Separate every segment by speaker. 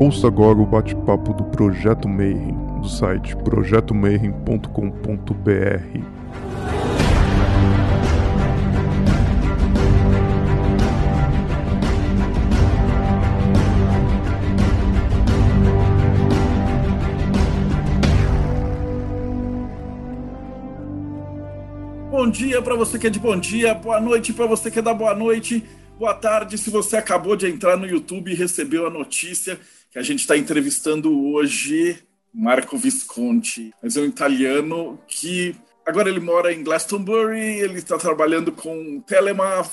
Speaker 1: Ouça agora o bate-papo do Projeto Mayhem, do site projetomayhem.com.br.
Speaker 2: Bom dia para você que é de bom dia, boa noite para você que é da boa noite, boa tarde se você acabou de entrar no YouTube e recebeu a notícia que a gente está entrevistando hoje Marco Visconti, mas é um italiano que agora ele mora em Glastonbury, ele está trabalhando com Telema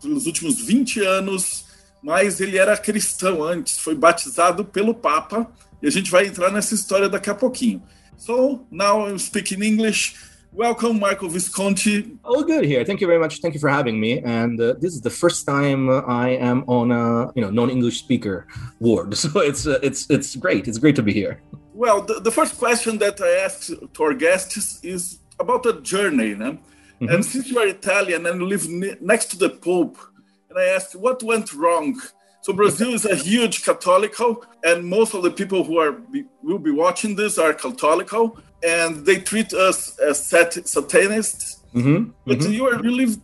Speaker 2: pelos últimos 20 anos, mas ele era cristão antes, foi batizado pelo Papa, e a gente vai entrar nessa história daqui a pouquinho. So, now I'm speaking English. Welcome, Michael Visconti.
Speaker 3: All good here. Thank you very much. Thank you for having me. And uh, this is the first time I am on a you know non-English speaker ward, so it's uh, it's it's great. It's great to be here.
Speaker 2: Well, the, the first question that I ask to our guests is about the journey. No? Mm-hmm. And since you are Italian and live ne- next to the Pope, and I asked what went wrong. So Brazil is a huge Catholico, and most of the people who are be, will be watching this are Catholico and they treat us as sat- satanists. Mm-hmm. But mm-hmm. you, are, you live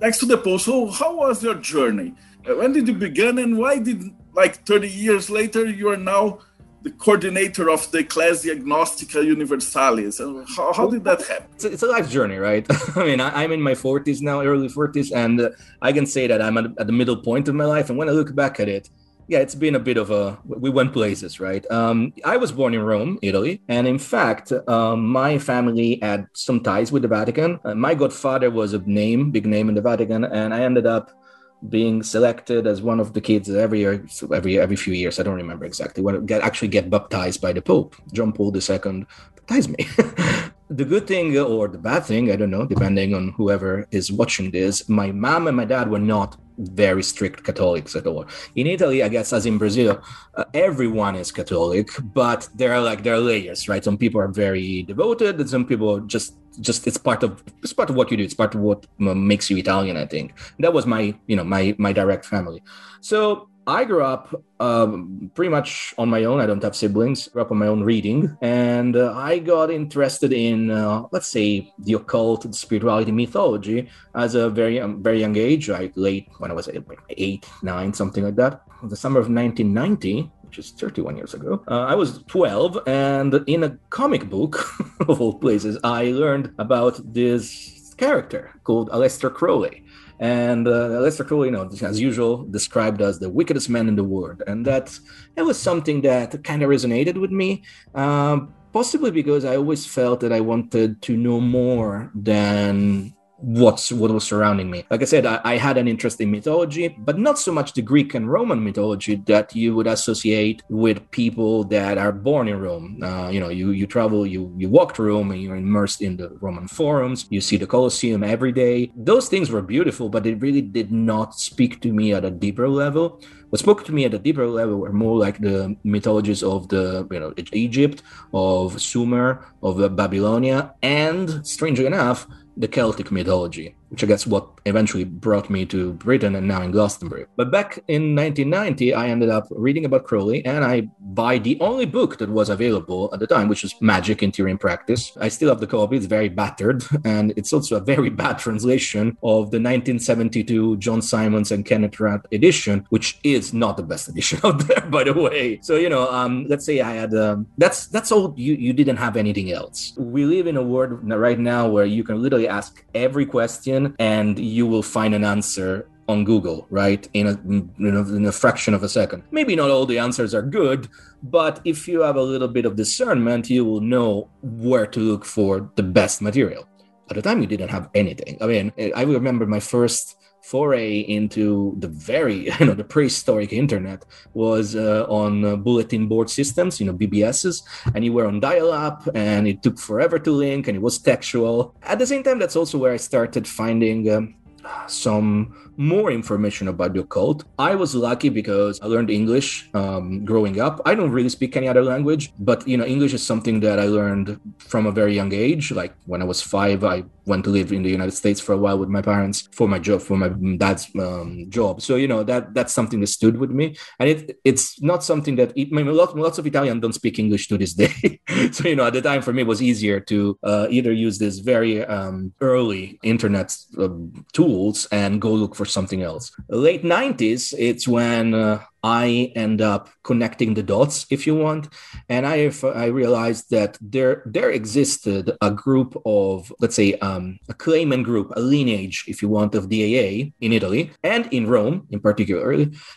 Speaker 2: next to the Pope. So how was your journey? Uh, when did you begin, and why did like 30 years later you are now the coordinator of the Ecclesia Gnostica Universalis. And how, how did that happen?
Speaker 3: It's a, it's a life journey, right? I mean, I, am in my 40s now, early 40s, and uh, I can say that I'm at, at, the middle point of my life. And when I look back at it, yeah, it's been a bit of a we went places, right? Um, I was born in Rome, Italy, and in fact, um, my family had some ties with the Vatican. Uh, my godfather was a name, big name in the Vatican, and I ended up being selected as one of the kids every year, every every few years. I don't remember exactly when get actually get baptized by the Pope. John Paul II baptized me. the good thing or the bad thing, I don't know, depending on whoever is watching this. My mom and my dad were not very strict Catholics at all. In Italy, I guess, as in Brazil, uh, everyone is Catholic, but there are like there are layers, right? Some people are very devoted, and some people just just it's part of it's part of what you do. It's part of what makes you Italian. I think that was my you know my my direct family. So I grew up um, pretty much on my own. I don't have siblings. Grew up on my own reading, and uh, I got interested in, uh, let's say, the occult, spirituality, mythology as a very, um, very young age. Like late when I was eight, nine, something like that. The summer of 1990, which is 31 years ago. Uh, I was 12, and in a comic book, of all places, I learned about this character called Aleister Crowley. And uh, Crowley, you know, as usual, described as the wickedest man in the world, and that it was something that kind of resonated with me. Um, possibly because I always felt that I wanted to know more than what's what was surrounding me. Like I said, I, I, had an interest in mythology, but not so much the Greek and Roman mythology that you would associate with people that are born in Rome. Uh, you know, you you travel, you you walk to Rome, and you're immersed in the Roman forums. You see the Colosseum every day. Those things were beautiful, but it really did not speak to me at a deeper level. What spoke to me at a deeper level were more like the mythologies of the you know Egypt, of Sumer, of Babylonia, and strangely enough the Celtic mythology which I guess what eventually brought me to Britain and now in Glastonbury. But back in 1990, I ended up reading about Crowley and I buy the only book that was available at the time, which was Magick in Theory and Practice. I still have the copy, it's very battered, and it's also a very bad translation of the 1972 John Symonds and Kenneth Grant edition, which is not the best edition out there, by the way. So, you know, um, let's say I had, um, that's that's all, you, you didn't have anything else. We live in a world right now where you can literally ask every question and you will find an answer on Google, right? In a, in a, fraction of a second. Maybe not all the answers are good, but if you have a little bit of discernment, you will know where to look for the best material. At the time, you didn't have anything. I mean, I remember my first foray into the very you know the prehistoric internet was uh, on uh, bulletin board systems you know bbss and you were on dial-up and it took forever to link and it was textual. At the same time that's also where i started finding um, some more information about the occult. I was lucky because I learned English um, growing up. I don't really speak any other language, but you know, English is something that I learned from a very young age. Like when I was five, I went to live in the United States for a while with my parents for my job, for my dad's um, job. So you know that that's something that stood with me, and it it's not something that it, I mean, lots, lots of Italians don't speak English to this day. so you know at the time for me it was easier to uh, either use this very um, early internet uh, tools and go look for something else. Late 90s, it's when uh, I end up connecting the dots, if you want, and I I realized that there there existed a group of let's say um, a claimant group, a lineage, if you want, of DAA in Italy and in Rome in particular.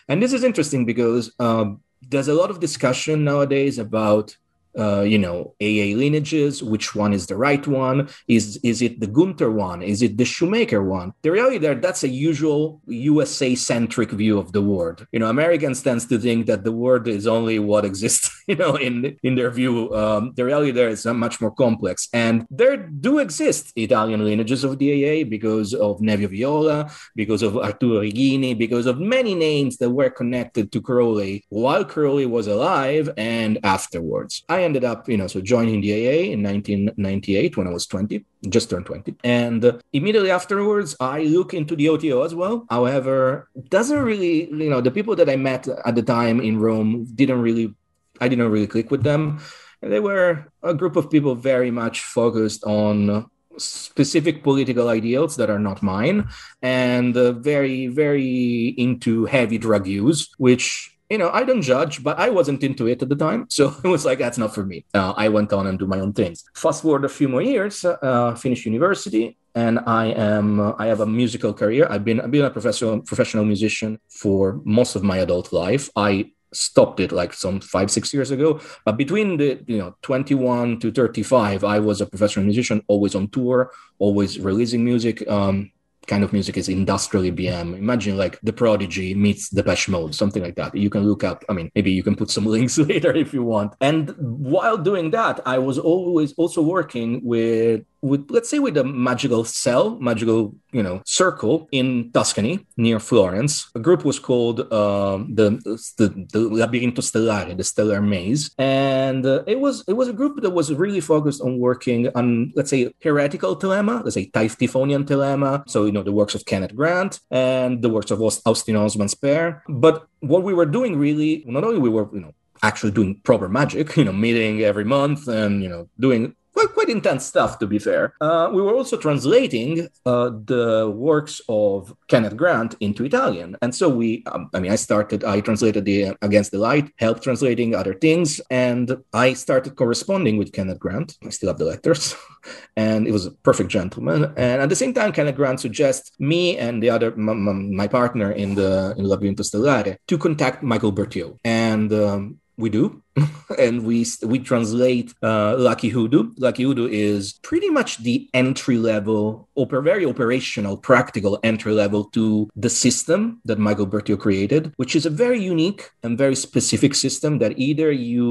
Speaker 3: And this is interesting because um, there's a lot of discussion nowadays about uh, you know AA lineages. Which one is the right one? Is is it the Gunther one? Is it the Shoemaker one? The reality there that's a usual USA centric view of the word. You know, Americans tends to think that the word is only what exists. You know, in in their view, um, the reality there is much more complex, and there do exist Italian lineages of DAA because of Nevio Viola, because of Arturo Reghini, because of many names that were connected to Crowley while Crowley was alive and afterwards. I ended up, you know, so joining the AA in 1998 when I was 20, just turned 20. And uh, immediately afterwards, I look into the OTO as well. However, doesn't really, you know, the people that I met at the time in Rome didn't really, I didn't really click with them. And they were a group of people very much focused on specific political ideals that are not mine and uh, very very into heavy drug use which you know, I don't judge, but I wasn't into it at the time. So it was like, that's not for me. Uh, I went on and do my own things. Fast forward a few more years, uh, finished university, and I am uh, I have a musical career. I've been I've been a professional professional musician for most of my adult life. I stopped it like some five six years ago but between the you know 21 to 35 i was a professional musician always on tour always releasing music um kind of music is industrial EBM. Imagine like The Prodigy meets Depeche Mode, something like that. You can look up. I mean, maybe you can put some links later if you want. And while doing that, I was always also working with with let's say with a magical cell, magical you know circle in Tuscany near Florence. A group was called um, the, the the Labirinto Stellare, the Stellar Maze, and uh, it was it was a group that was really focused on working on let's say heretical Thelema, let's say Typhonian Thelema. So you know the works of Kenneth Grant and the works of Austin Osman Spare. But what we were doing really, not only we were you know actually doing proper magic, you know, meeting every month and, you know, doing quite, quite intense stuff, to be fair. Uh, we were also translating uh, the works of Kenneth Grant into Italian. And so we, um, I mean, I started, I translated the Against the Light, helped translating other things, and I started corresponding with Kenneth Grant. I still have the letters. and it was a perfect gentleman. And at the same time, Kenneth Grant suggests me and the other, m- my partner in the in Labirinto Stellare, to contact Michael Bertiaux. And um, we do and we we translate uh, lucky hoodoo. Lucky hoodoo is pretty much the entry level oper- very operational practical entry level to the system that michael bertiaux created which is a very unique and very specific system that either you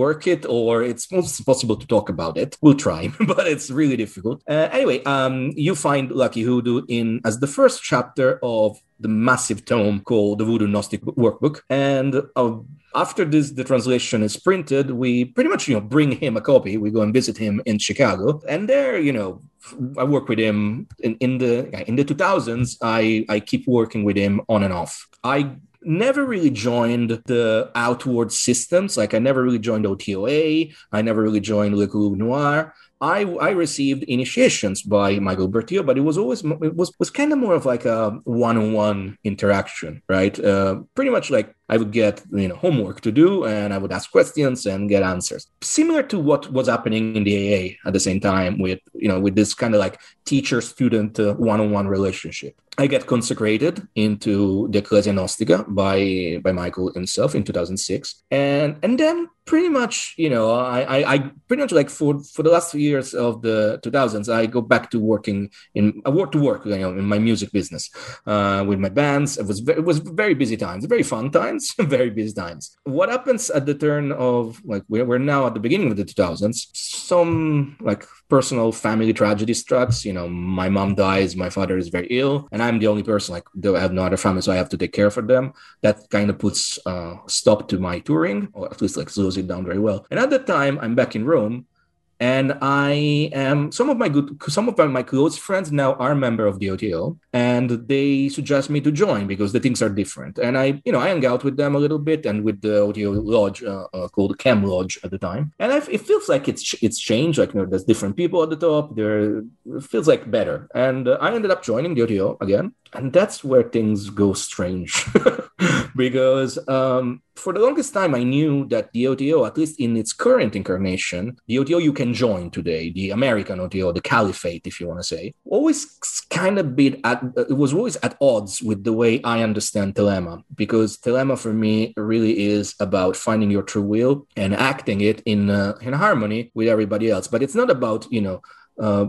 Speaker 3: work it or it's most possible to talk about it. We'll try but it's really difficult. Uh, anyway um, you find lucky hoodoo in as the first chapter of the massive tome called the Voudon Gnostic Workbook. And uh, after this the translation is printed we pretty much you know bring him a copy. We go and visit him in chicago. And there you know i work with him in, in the in the 2000s i i keep working with him on and off. I never really joined the outward systems. Like i never really joined otoa i never really joined le Couleuvre Noire I, I received initiations by Michael Bertiaux, but it was always it was was kind of more of like a one-on-one interaction, right? Uh, pretty much like I would get you know homework to do, and I would ask questions and get answers, similar to what was happening in the AA at the same time with you know with this kind of like teacher-student uh, one-on-one relationship. I get consecrated into the Ecclesia Gnostica by by Michael himself in 2006, and and then pretty much you know I, I, I pretty much like for for the last few years of the 2000s I go back to working in I work to work you know in my music business uh, with my bands. It was it was very busy times, very fun times very busy times. What happens at the turn of like we're, we're now at the beginning of the 2000s? Some like personal family tragedy strikes. You know, my mom dies, my father is very ill, and I'm the only person like I have no other family, so I have to take care for them. That kind of puts uh, stop to my touring, or at least like slows it down very well. And at the time, I'm back in Rome and I am some of my good some of my close friends now are member of the OTO, and they suggest me to join because the things are different. And I, you know, I hang out with them a little bit and with the OTO lodge uh, uh, called Cam Lodge at the time, and I've, it feels like it's it's changed. Like you know, there's different people at the top. There feels like better, and uh, I ended up joining the OTO again, and that's where things go strange because um, for the longest time i knew that the oto at least in its current incarnation the oto you can join today the american oto the caliphate if you want to say always kind of bit at it was always at odds with the way i understand Thelema because Thelema for me really is about finding your true will and acting it in uh, in harmony with everybody else. But it's not about you know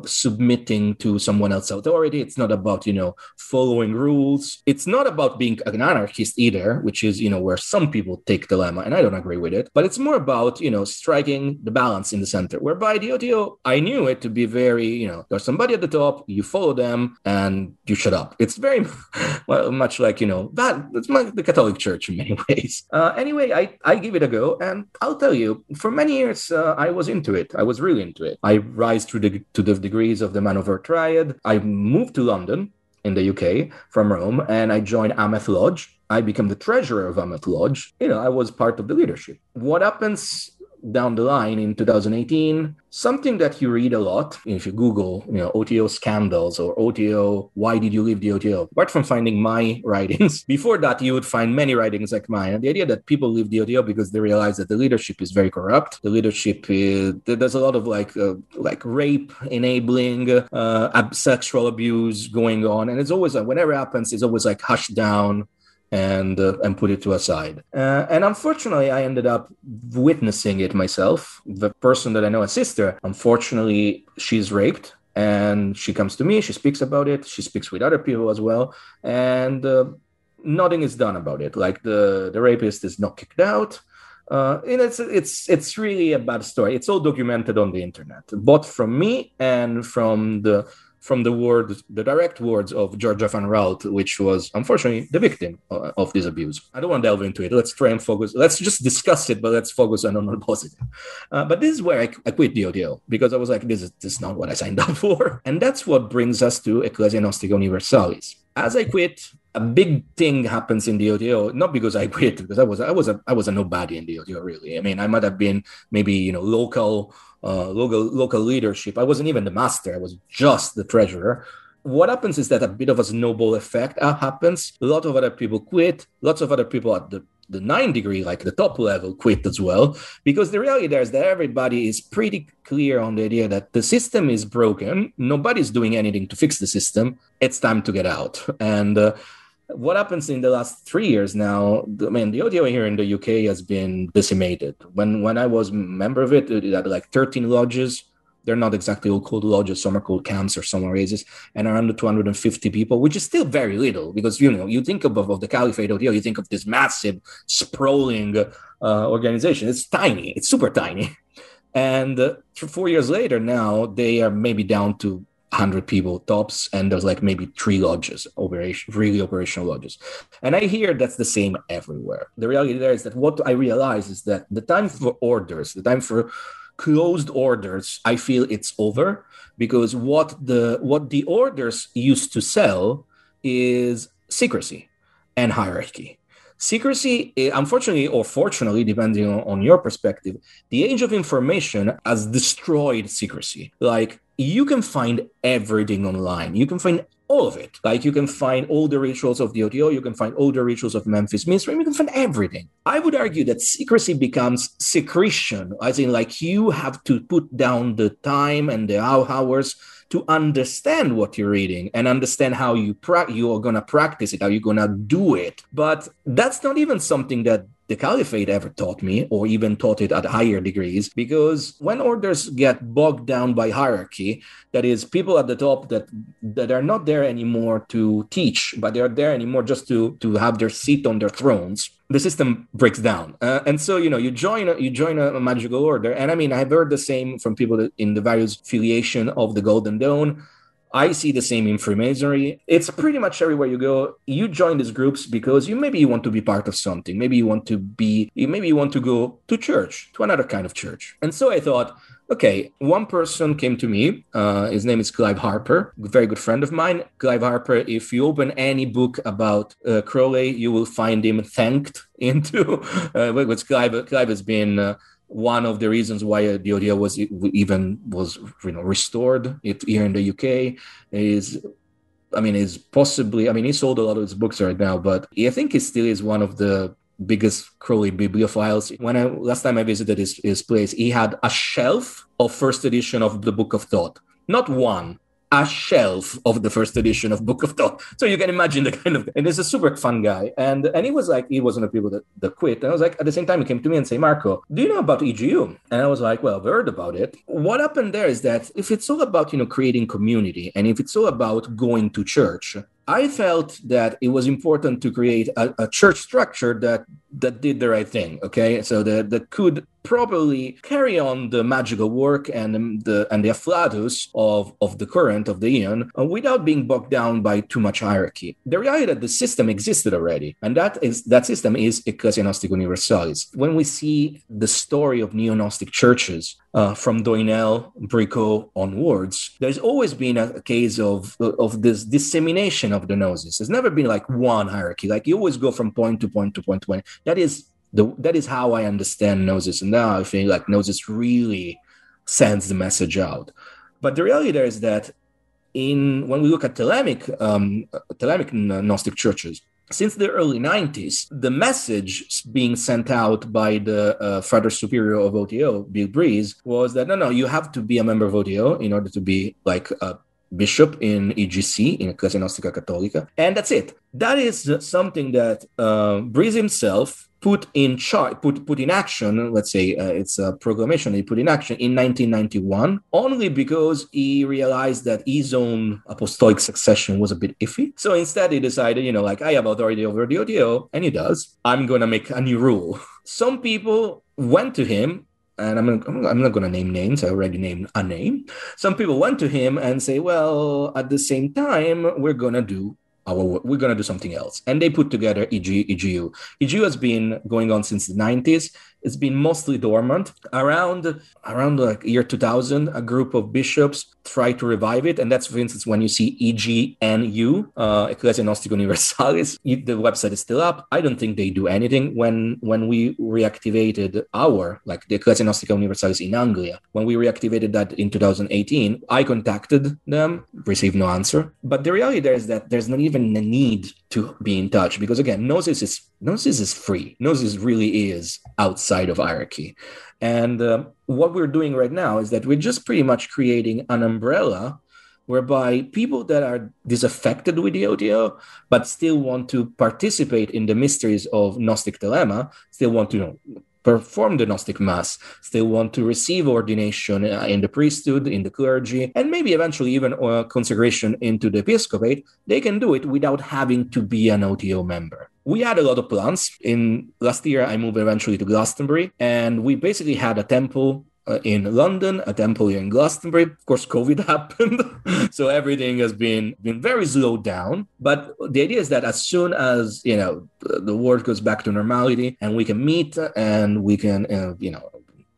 Speaker 3: submitting to someone else's authority. It's not about, you know, following rules. It's not about being an anarchist either, which is, you know, where some people take Thelema, and I don't agree with it. But it's more about, you know, striking the balance in the center, whereby the OTO, I knew it to be very, you know, there's somebody at the top, you follow them, and you shut up. It's very well, much like, you know, that it's like the Catholic Church in many ways. Uh, anyway, I, I give it a go, and I'll tell you, for many years, uh, I was into it. I was really into it. I rise through the to the degrees of the Man of Earth Triad. I moved to London in the UK from Rome and I joined Ameth Lodge. I became the treasurer of Ameth Lodge. You know, I was part of the leadership. What happens down the line in 2018 something that you read a lot if you google you know oto scandals or oto why did you leave the oto apart from finding my writings before that you would find many writings like mine. And the idea that people leave the oto because they realize that the leadership is very corrupt the leadership is there's a lot of like uh, like rape enabling uh, sexual abuse going on. And it's always like whenever happens it's always like hushed down and uh, and put it to a side. Uh, and unfortunately, I ended up witnessing it myself. The person that I know, a sister, unfortunately, she's raped. And she comes to me, she speaks about it, she speaks with other people as well, and uh, nothing is done about it. Like the, the rapist is not kicked out, uh, and it's it's it's really a bad story. It's all documented on the internet, both from me and from the from the words, the direct words of Georgia Van Raalte, which was unfortunately the victim uh, of this abuse. I don't want to delve into it. Let's try and focus. Let's just discuss it, but let's focus on the positive. Uh, but this is where I, I quit the OTO because I was like, this is, this is not what I signed up for. And that's what brings us to Ecclesia Gnostica Universalis. As I quit, a big thing happens in the OTO, not because I quit, because I was I was a I was a nobody in the OTO really. I mean, I might have been maybe you know local uh, local local leadership. I wasn't even the master; I was just the treasurer. What happens is that a bit of a snowball effect uh, happens. A lot of other people quit. Lots of other people at the the nine degree, like the top level, quit as well. Because the reality there is that everybody is pretty clear on the idea that the system is broken. Nobody's doing anything to fix the system. It's time to get out. And uh, what happens in the last three years now? I mean, the OTO here in the UK has been decimated. When when I was a member of it, it had like 13 lodges. They're not exactly all called lodges. Some are called camps or some are oases, and around 250 people, which is still very little because you know you think of, of the Caliphate OTO, you think of this massive, sprawling uh, organization. It's tiny. It's super tiny. And uh, four years later, now they are maybe down to 100 people tops and there's like maybe three lodges operation really operational lodges. And i hear that's the same everywhere. The reality there is that what i realize is that the time for orders the time for closed orders i feel it's over because what the what the orders used to sell is secrecy and hierarchy. Secrecy eh, unfortunately or fortunately depending on, your perspective the age of information has destroyed secrecy. Like you can find everything online. You can find all of it. Like you can find all the rituals of the OTO, you can find all the rituals of Memphis Misraim, you can find everything. I would argue that secrecy becomes secretion, as in like you have to put down the time and the hours to understand what you're reading and understand how you pra- you are to practice it, how you're going to do it. But that's not even something that the caliphate ever taught me, or even taught it at higher degrees, because when orders get bogged down by hierarchy, that is, people at the top that that are not there anymore to teach, but they are there anymore just to to have their seat on their thrones the system breaks down. Uh, and so you know you join a, you join a, magical order. And i mean i've heard the same from people in the various affiliation of the golden dawn I see the same in Freemasonry. It's pretty much everywhere you go. You join these groups because you maybe you want to be part of something. Maybe you want to be, maybe you want to go to church, to another kind of church. And so I thought, okay, one person came to me. Uh, his name is Clive Harper, a very good friend of mine. Clive Harper, if you open any book about uh, Crowley, you will find him thanked into, uh, Clive, Clive has been uh, one of the reasons why the idea was even was you know restored it here in the UK is I mean is possibly I mean he sold a lot of his books right now but I think he still is one of the biggest Crowley bibliophiles. When I last time I visited his, his place, he had a shelf of first edition of the Book of Thoth Not one, a shelf of the first edition of Book of Thoth. So you can imagine the kind of and he's a super fun guy. And and he was like, he was one of the people that, that quit. And I was like, at the same time, he came to me and say, Marco, do you know about EGU? And I was like, well, I've heard about it. What happened there is that if it's all about, you know, creating community and if it's all about going to church, I felt that it was important to create a, a, church structure that that did the right thing. Okay, so that that could properly carry on the magical work and the and the afflatus of of the current of the Aeon uh, without being bogged down by too much hierarchy. The reality that the system existed already, and that is that system is Ecclesia Gnostica Universalis. When we see the story of neo-Gnostic churches uh, from Doinel, Bricaud onwards, there's always been a, a, case of of this dissemination of the gnosis. There's never been like one hierarchy. Like you always go from point to point to point to point. That is the that is how I understand gnosis, and now I feel like gnosis really sends the message out. But the reality there is that in when we look at Thelemic um, Thelemic Gnostic churches, since the early 90s, the message being sent out by the uh, Frater Superior of OTO, Bill Breeze, was that no, no, you have to be a member of OTO in order to be like a bishop in EGC, in Ecclesia Gnostica Cattolica. And that's it. That is something that uh, Breeze himself put in chart, put put in action. Let's say uh, it's a proclamation he put in action in 1991, only because he realized that his own apostolic succession was a bit iffy. So instead, he decided, you know, like I have authority over the OTO, and he does. I'm going to make a new rule. Some people went to him and I'm, I'm not going to name names. I already named a name. Some people went to him and say, well, at the same time, we're going to do our we're going to do something else and they put together EG, egu egu has been going on since the 90s it's been mostly dormant. Around around like year 2000 a group of bishops tried to revive it. And that's for instance when you see egnu uh, ecclesia gnostica universalis. The website is still up. I don't think they do anything when when we reactivated our like the ecclesia gnostica universalis in anglia. When we reactivated that in 2018 i contacted them received no answer. But the reality there is that there's not even a need to be in touch because again gnosis is gnosis is free. Gnosis really is outside of hierarchy. And uh, what we're doing right now is that we're just pretty much creating an umbrella whereby people that are disaffected with the OTO but still want to participate in the mysteries of Gnostic Thelema, still want to you know, perform the Gnostic Mass, still want to receive ordination uh, in the priesthood, in the clergy, and maybe eventually even uh, consecration into the episcopate, they can do it without having to be an OTO member. We had a lot of plans. In last year, I moved eventually to Glastonbury, and we basically had a temple in London, a temple in Glastonbury. Of course, COVID happened, so everything has been been very slowed down. But the idea is that as soon as you know the world goes back to normality and we can meet and we can uh, you know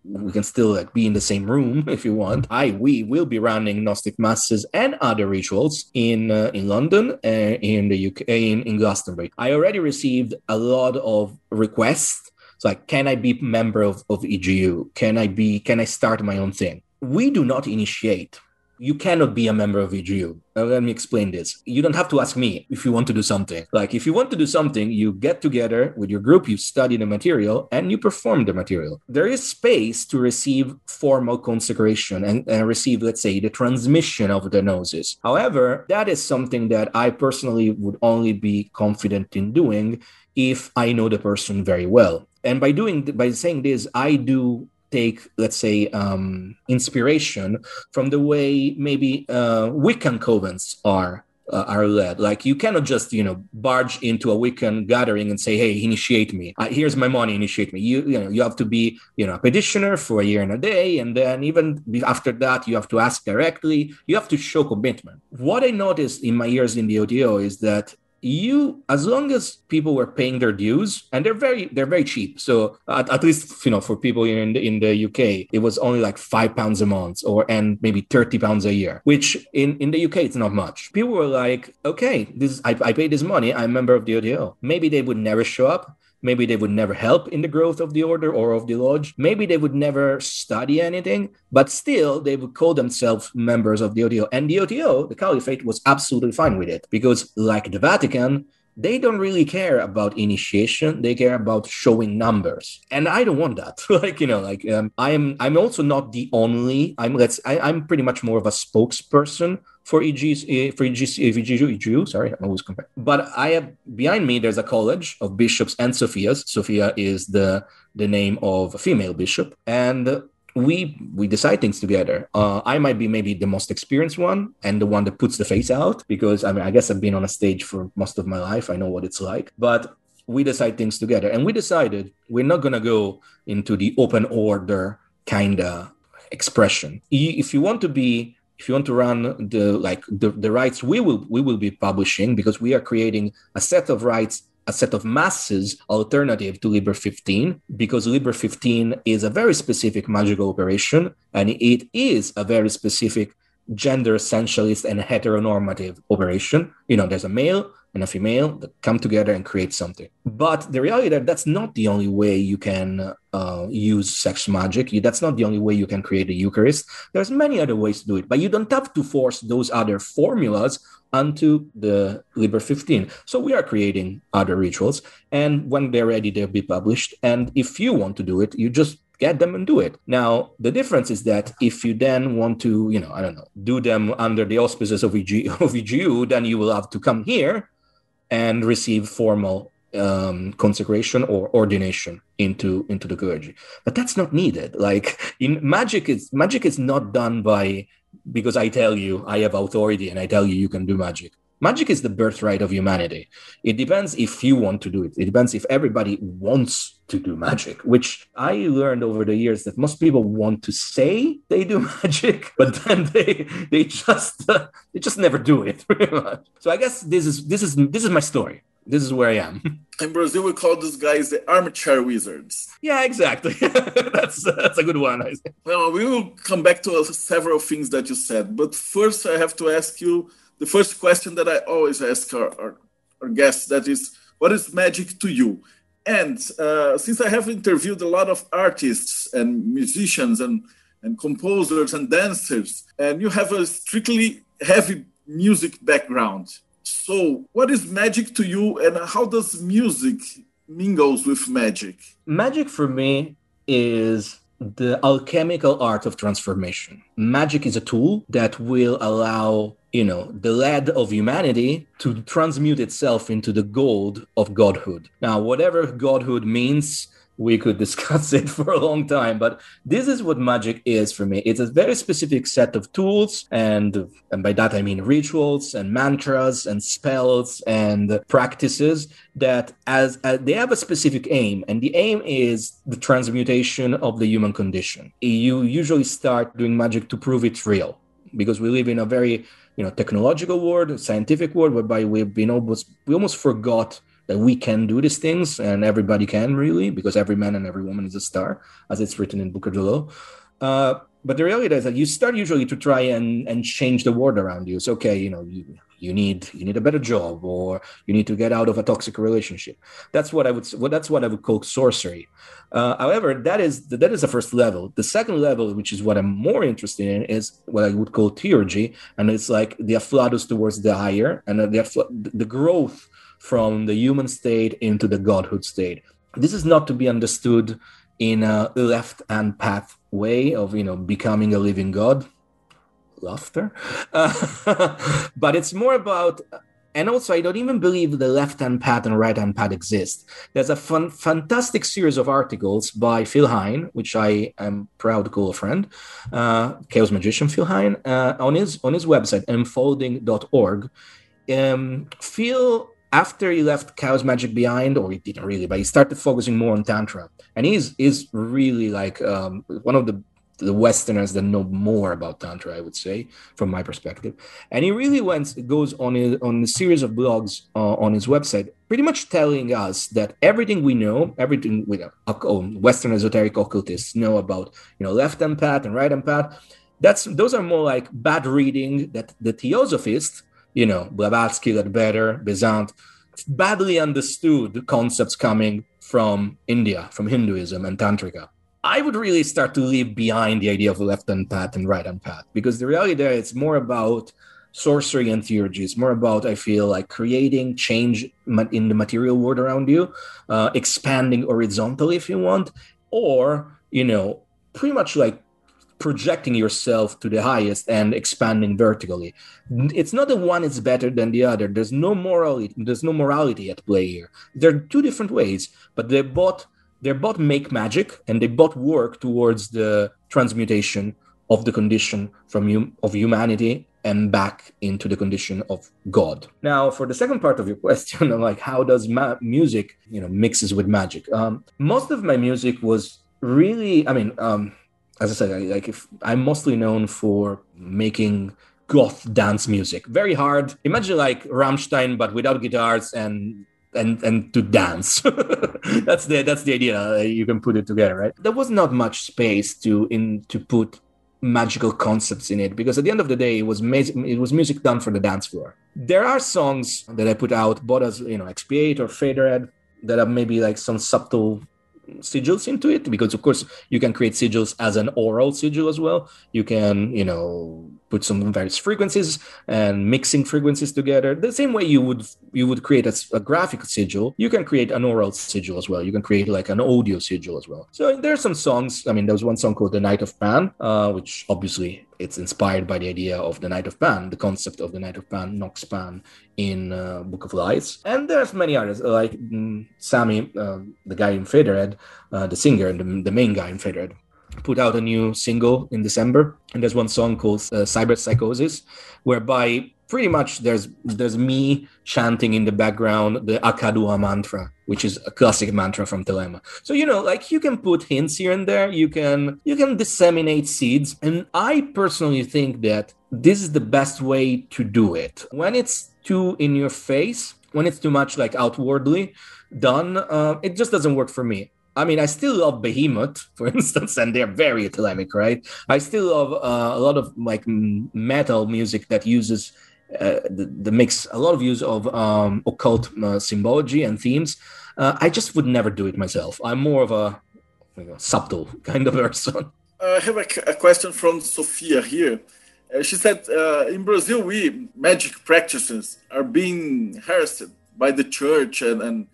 Speaker 3: we can still like be in the same room if you want. I we will be running Gnostic masses and other rituals in uh, in London and uh, in the UK in, in Glastonbury. I already received a lot of requests it's like, can I be member of, of EGU? Can I be, can I start my own thing? We do not initiate. You cannot be a member of EGU. Now, uh, let me explain this. You don't have to ask me if you want to do something. Like, if you want to do something, you get together with your group, you study the material, and you perform the material. There is space to receive formal consecration and, and receive, let's say, the transmission of the gnosis. However, that is something that I personally would only be confident in doing if I know the person very well and by doing by saying this, I do take, let's say, um, inspiration from the way maybe uh, Wiccan covens are uh, are led. Like you cannot just you know barge into a Wiccan gathering and say, "Hey, initiate me. Uh, here's my money. Initiate me." You you know you have to be you know a petitioner for a year and a day, and then even after that, you have to ask directly. You have to show commitment. What I noticed in my years in the OTO is that you as long as people were paying their dues and they're very they're very cheap. So at, at least you know for people in the, in the uk it was only like five pounds a month or and maybe 30 pounds a year which in in the uk it's not much. People were like okay this i, I paid this money. I'm a member of the oto maybe they would never show up Maybe they would never help in the growth of the order or of the lodge. Maybe they would never study anything, but still they would call themselves members of the OTO. And the OTO, the Caliphate, was absolutely fine with it because, like the Vatican, they don't really care about initiation they care about showing numbers and i don't want that like you know like um, i'm i'm also not the only i'm let's I, i'm pretty much more of a spokesperson for eh, for EG's EGU, EGU sorry I'm always comparing but I have behind me there's a college of bishops and Sophias Sophia is the the name of a female bishop and we we decide things together. Uh, I might be maybe the most experienced one and the one that puts the face out because I mean I guess I've been on a stage for most of my life. I know what it's like, but we decide things together, and we decided we're not gonna go into the open order kind of expression. If you want to be if you want to run the like the, the rites we will we will be publishing because we are creating a set of rites a set of masses alternative to Liber 15 because Liber 15 is a very specific magical operation and it is a very specific gender essentialist and heteronormative operation. You know, there's a male and a female that come together and create something. But the reality that that's not the only way you can uh, use sex magic. That's not the only way you can create a Eucharist. There's many other ways to do it, but you don't have to force those other formulas onto the Liber 15. So we are creating other rituals, and when they're ready, they'll be published. And if you want to do it, you just get them and do it. Now, the difference is that if you then want to, you know, I don't know, do them under the auspices of, EG, of EGU, then you will have to come here and receive formal um, consecration or ordination into into the clergy. But that's not needed. Like in magic is magic is not done by because I tell you I have authority and I tell you you can do magic. Magic is the birthright of humanity. It depends if you want to do it. It depends if everybody wants to do magic, which I learned over the years that most people want to say they do magic, but then they they just uh, they just never do it. so I guess this is this is this is my story. This is where I am.
Speaker 2: In Brazil, we call these guys the armchair wizards.
Speaker 3: Yeah, exactly. that's that's a good one.
Speaker 2: Well, we will come back to several things that you said, but first I have to ask you the first question that I always ask our, our, our guests that is, what is magic to you? And uh, since I have interviewed a lot of artists and musicians and, and composers and dancers, and you have a strictly heavy music background. So, what is magic to you, and how does music mingles with magic?
Speaker 3: Magic for me is the alchemical art of transformation. Magic is a tool that will allow you know, the lead of humanity to transmute itself into the gold of godhood. Now, whatever godhood means, we could discuss it for a long time, but this is what magic is for me. It's a very specific set of tools, and, and by that I mean rituals and mantras and spells and practices that as, as they have a specific aim, and the aim is the transmutation of the human condition. You usually start doing magic to prove it's real because we live in a very you know technological world scientific world whereby we've been almost we almost forgot that we can do these things and everybody can really because every man and every woman is a star as it's written in book of the law. Uh, but the reality is that you start usually to try and and change the world around you. It's okay you know you you need you need a better job or you need to get out of a toxic relationship. That's what i would well, that's what i would call sorcery. Uh, however that is that is the first level. The second level which is what i'm more interested in is what i would call theurgy. And it's like the afflatus towards the higher and the, the growth from the human state into the godhood state this is not to be understood in a left hand path way of you know becoming a living god laughter. Uh, but it's more about and also, I don't even believe the left hand path and right hand path exist. There's a fun, fantastic series of articles by Phil Hine, which I am proud to call a friend, uh, Chaos Magician Phil Hine, uh, on his on his website, enfolding.org. Um, Phil, after he left Chaos Magic behind, or he didn't really, but he started focusing more on Tantra. And he's, is really like um, one of the the Westerners that know more about Tantra, I would say, from my perspective. And he really went goes on a, on a series of blogs uh, on his website, pretty much telling us that everything we know, everything we Western esoteric occultists know about, you know, left hand path and right hand path. That's those are more like bad reading that the theosophists, you know, Blavatsky, Leadbeater, Besant, badly understood concepts coming from India, from Hinduism and Tantrika. I would really start to leave behind the idea of left hand path and right hand path because the reality there it's more about sorcery and theurgy. It's more about I feel like creating change in the material world around you, uh, expanding horizontally if you want, or you know pretty much like projecting yourself to the highest and expanding vertically. It's not the one is better than the other. There's no morality. There's no morality at play here. There are two different ways, but they both they both make magic and they both work towards the transmutation of the condition from hum- of humanity and back into the condition of God. Now, for the second part of your question, like how does ma- music, you know, mixes with magic? Um, most of my music was really, I mean, um, as I said, like if I'm mostly known for making goth dance music, very hard. Imagine like Rammstein, but without guitars and and and to dance. that's the that's the idea. Uh, you can put it together, right? There was not much space to in to put magical concepts in it because at the end of the day, it was ma- it was music done for the dance floor. There are songs that I put out, both as you know, XP8 or Faderhead, that have maybe like some subtle sigils into it because of course you can create sigils as an oral sigil as well. You can you know put some various frequencies and mixing frequencies together. The same way you would you would create a, a graphic sigil you can create an oral sigil as well. You can create like an audio sigil as well. So there are some songs i mean there was one song called the night of pan uh, which obviously it's inspired by the idea of the Night of Pan, the concept of the Night of Pan, Nox Pan in uh, Book of Lights. And there's many others, like mm, Sami, uh, the guy in Faderhead, uh, the singer and the, the, main guy in Faderhead, put out a new single in December. And there's one song called uh, Cyber Psychosis, whereby pretty much there's there's me chanting in the background the Akadua mantra, which is a classic mantra from Thelema. So you know, like you can put hints here and there, you can you can disseminate seeds, and I personally think that this is the best way to do it. When it's too in your face, when it's too much like outwardly done, uh, it just doesn't work for me. I mean, I still love Behemoth, for instance, and they're very Thelemic, right? I still love uh, a lot of like metal music that uses uh, the, the, mix a lot of use of um, occult uh, symbology and themes. Uh, I just would never do it myself. I'm more of a you know, subtle kind of person.
Speaker 2: I have a, a question from Sofia here. Uh, she said, uh, in Brazil, we magic practices are being harassed by the church, and, and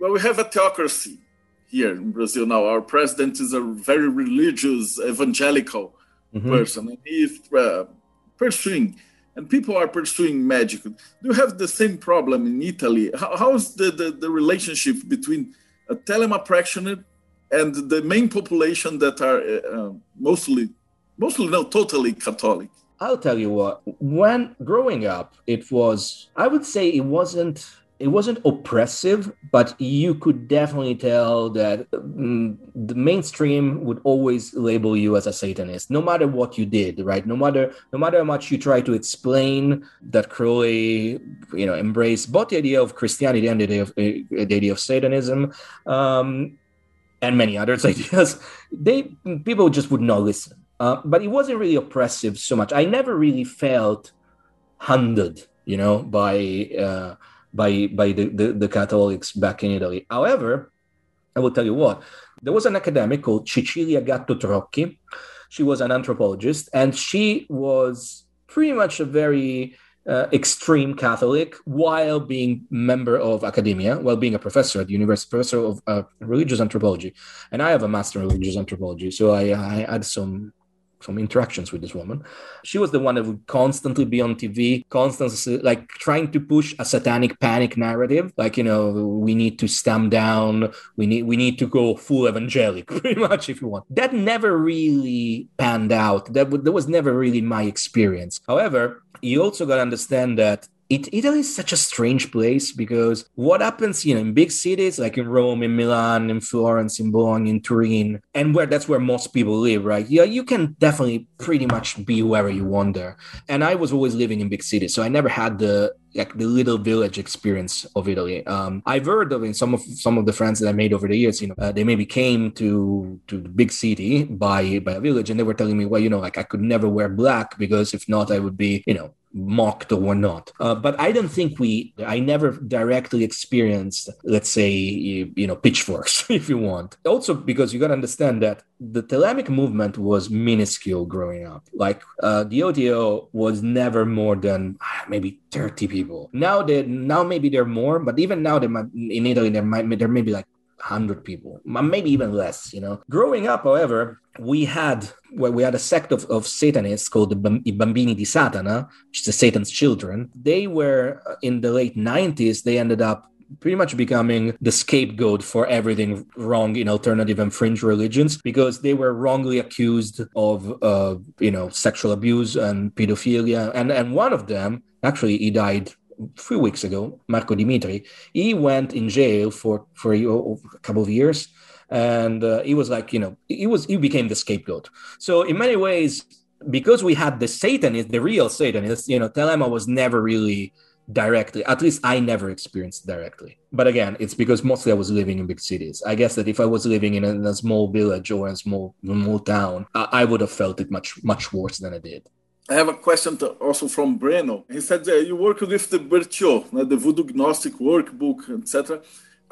Speaker 2: well, we have a theocracy here in Brazil now. Our president is a very religious, evangelical mm-hmm. person, and he's uh, pursuing and people are pursuing magic. Do you have the same problem in Italy? How, how is the, the, the, relationship between a Thelema practitioner and the main population that are uh, uh, mostly, mostly no, totally Catholic?
Speaker 3: I'll tell you what. When growing up, it was, I would say it wasn't it wasn't oppressive, but you could definitely tell that mm, the mainstream would always label you as a Satanist, no matter what you did, right? No matter no matter how much you try to explain that Crowley, you know, embraced both the idea of Christianity and the idea of, uh, the idea of Satanism, um, and many others ideas. They people just would not listen. Uh, but it wasn't really oppressive so much. I never really felt hunted, you know, by. Uh, by by the, the, the Catholics back in Italy. However, I will tell you what, there was an academic called Cecilia Gatto Trocchi. She was an anthropologist, and she was pretty much a very uh, extreme Catholic while being member of academia, while being a professor at the university, professor of uh, religious anthropology. And I have a master in religious anthropology, so I, I had some some interactions with this woman. She was the one that would constantly be on TV, constantly like trying to push a satanic panic narrative, like you know we need to stamp down, we need we need to go full evangelic, pretty much if you want. That never really panned out. That, w- that was never really my experience. However, you also got to understand that it, Italy is such a strange place because what happens, you know, in big cities like in Rome, in Milan, in Florence, in Bologna, in Turin, and where that's where most people live, right? Yeah, you can definitely pretty much be wherever you want there. And I was always living in big cities, so I never had the like the little village experience of Italy. Um, I've heard of in some of some of the friends that I made over the years. You know, uh, they maybe came to to the big city by by a village, and they were telling me, well, you know, like I could never wear black because if not, I would be, you know, mocked or not. Uh, but I don't think we, I never directly experienced, let's say, you, you know, pitchforks, if you want. Also, because you got to understand that the Thelemic movement was minuscule growing up. Like uh, the OTO was never more than ah, maybe 30 people. Now they now maybe they're more, but even now there might, in Italy there might there may be like 100 people, maybe even less, you know. Growing up, however, we had well, we had a sect of, of Satanists called the Bambini di Satana, which is the Satan's children. They were uh, in the late 90s, they ended up pretty much becoming the scapegoat for everything wrong in alternative and fringe religions because they were wrongly accused of uh, you know sexual abuse and pedophilia and and one of them actually he died few weeks ago, Marco Dimitri, he went in jail for for a couple of years, and uh, he was like, you know, he was he became the scapegoat. So in many ways, because we had the Satanist, the real Satanist, you know, Thelema was never really directly at least i never experienced directly. But again it's because mostly i was living in big cities. I guess that if i was living in a, in a small village or a small small town I, I would have felt it much much worse than i did
Speaker 2: I have a question also from Breno. He said you work with the uh, the Voodoo Gnostic workbook, etc.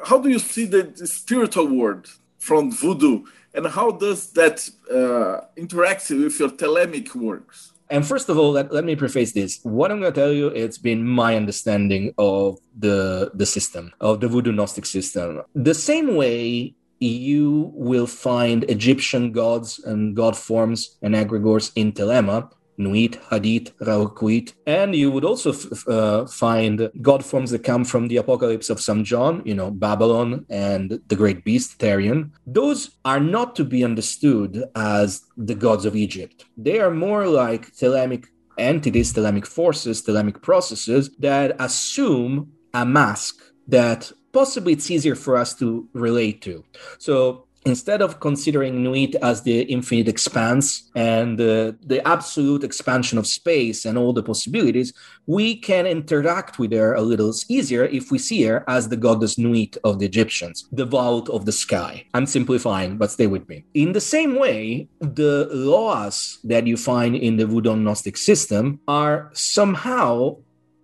Speaker 2: How do you see the, spiritual world from Voodoo, and how does that uh, interact with your thelemic works?
Speaker 3: And first of all, let, let me preface this. What I'm going to tell you, it's been my understanding of the the system of the Voodoo Gnostic system. The same way you will find Egyptian gods and god forms and egregores in Thelema Nuit, Hadit, Ra-Hoor-Khuit. And you would also f- uh, find god forms that come from the Apocalypse of St. John, you know, Babylon and the great beast, Therion. Those are not to be understood as the gods of Egypt. They are more like Thelemic entities, Thelemic forces, Thelemic processes that assume a mask that possibly it's easier for us to relate to. So instead of considering Nuit as the infinite expanse and uh, the absolute expansion of space and all the possibilities, we can interact with her a little easier if we see her as the goddess Nuit of the Egyptians, the vault of the sky. I'm simplifying, but stay with me. In the same way, the laws that you find in the Voodoo Gnostic system are somehow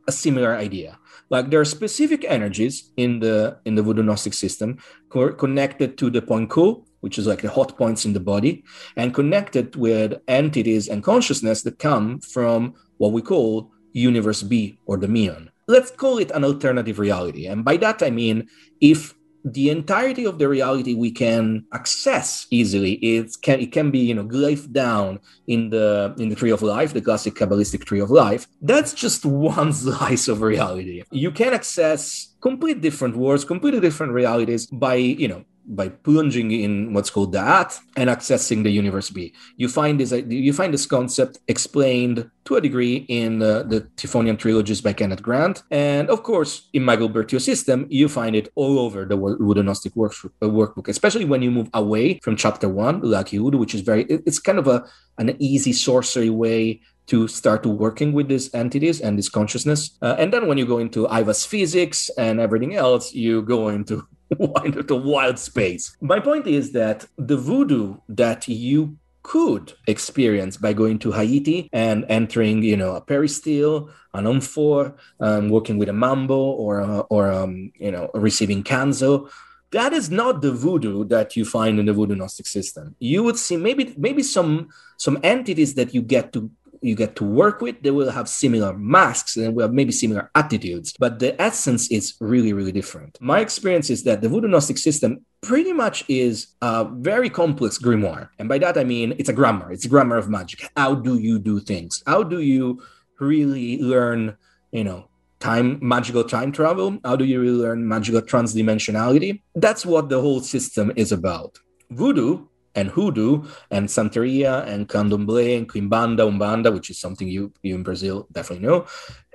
Speaker 3: a similar idea like there are specific energies in the in the voodoo gnostic system co- connected to the point Q, which is like the hot points in the body, and connected with entities and consciousness that come from what we call universe B or the Meon. Let's call it an alternative reality. And by that I mean if the entirety of the reality we can access easily. It can it can be you know glyphed down in the in the tree of life the classic kabbalistic tree of life. That's just one slice of reality. You can access complete different worlds completely different realities by you know by plunging in what's called Da'at and accessing the universe B. You find this you find this concept explained to a degree in uh, the Typhonian trilogies by Kenneth Grant, and of course in Michael Bertiaux system you find it all over the Voodoo Gnostic work, uh, workbook, especially when you move away from chapter one, Voodoo, which is very it's kind of a an easy sorcery way to start working with these entities and this consciousness. Uh, and then when you go into Iva's physics and everything else, you go into the wild space. My point is that the voodoo that you could experience by going to Haiti and entering, you know, a peristyle, an amphor, um, working with a mambo or, uh, or um, you know, receiving kanzo. That is not the voodoo that you find in the voodoo Gnostic system. You would see maybe maybe some some entities that you get to you get to work with, they will have similar masks and will have maybe similar attitudes, but the essence is really, really different. My experience is that the voodoo Gnostic system pretty much is a very complex grimoire. And by that I mean it's a grammar, it's a grammar of magic. How do you do things? How do you really learn, you know, time magical time travel? How do you really learn magical transdimensionality? That's what the whole system is about. Voodoo and hoodoo and santeria and candomblé and quimbanda umbanda which is something you you in brazil definitely know.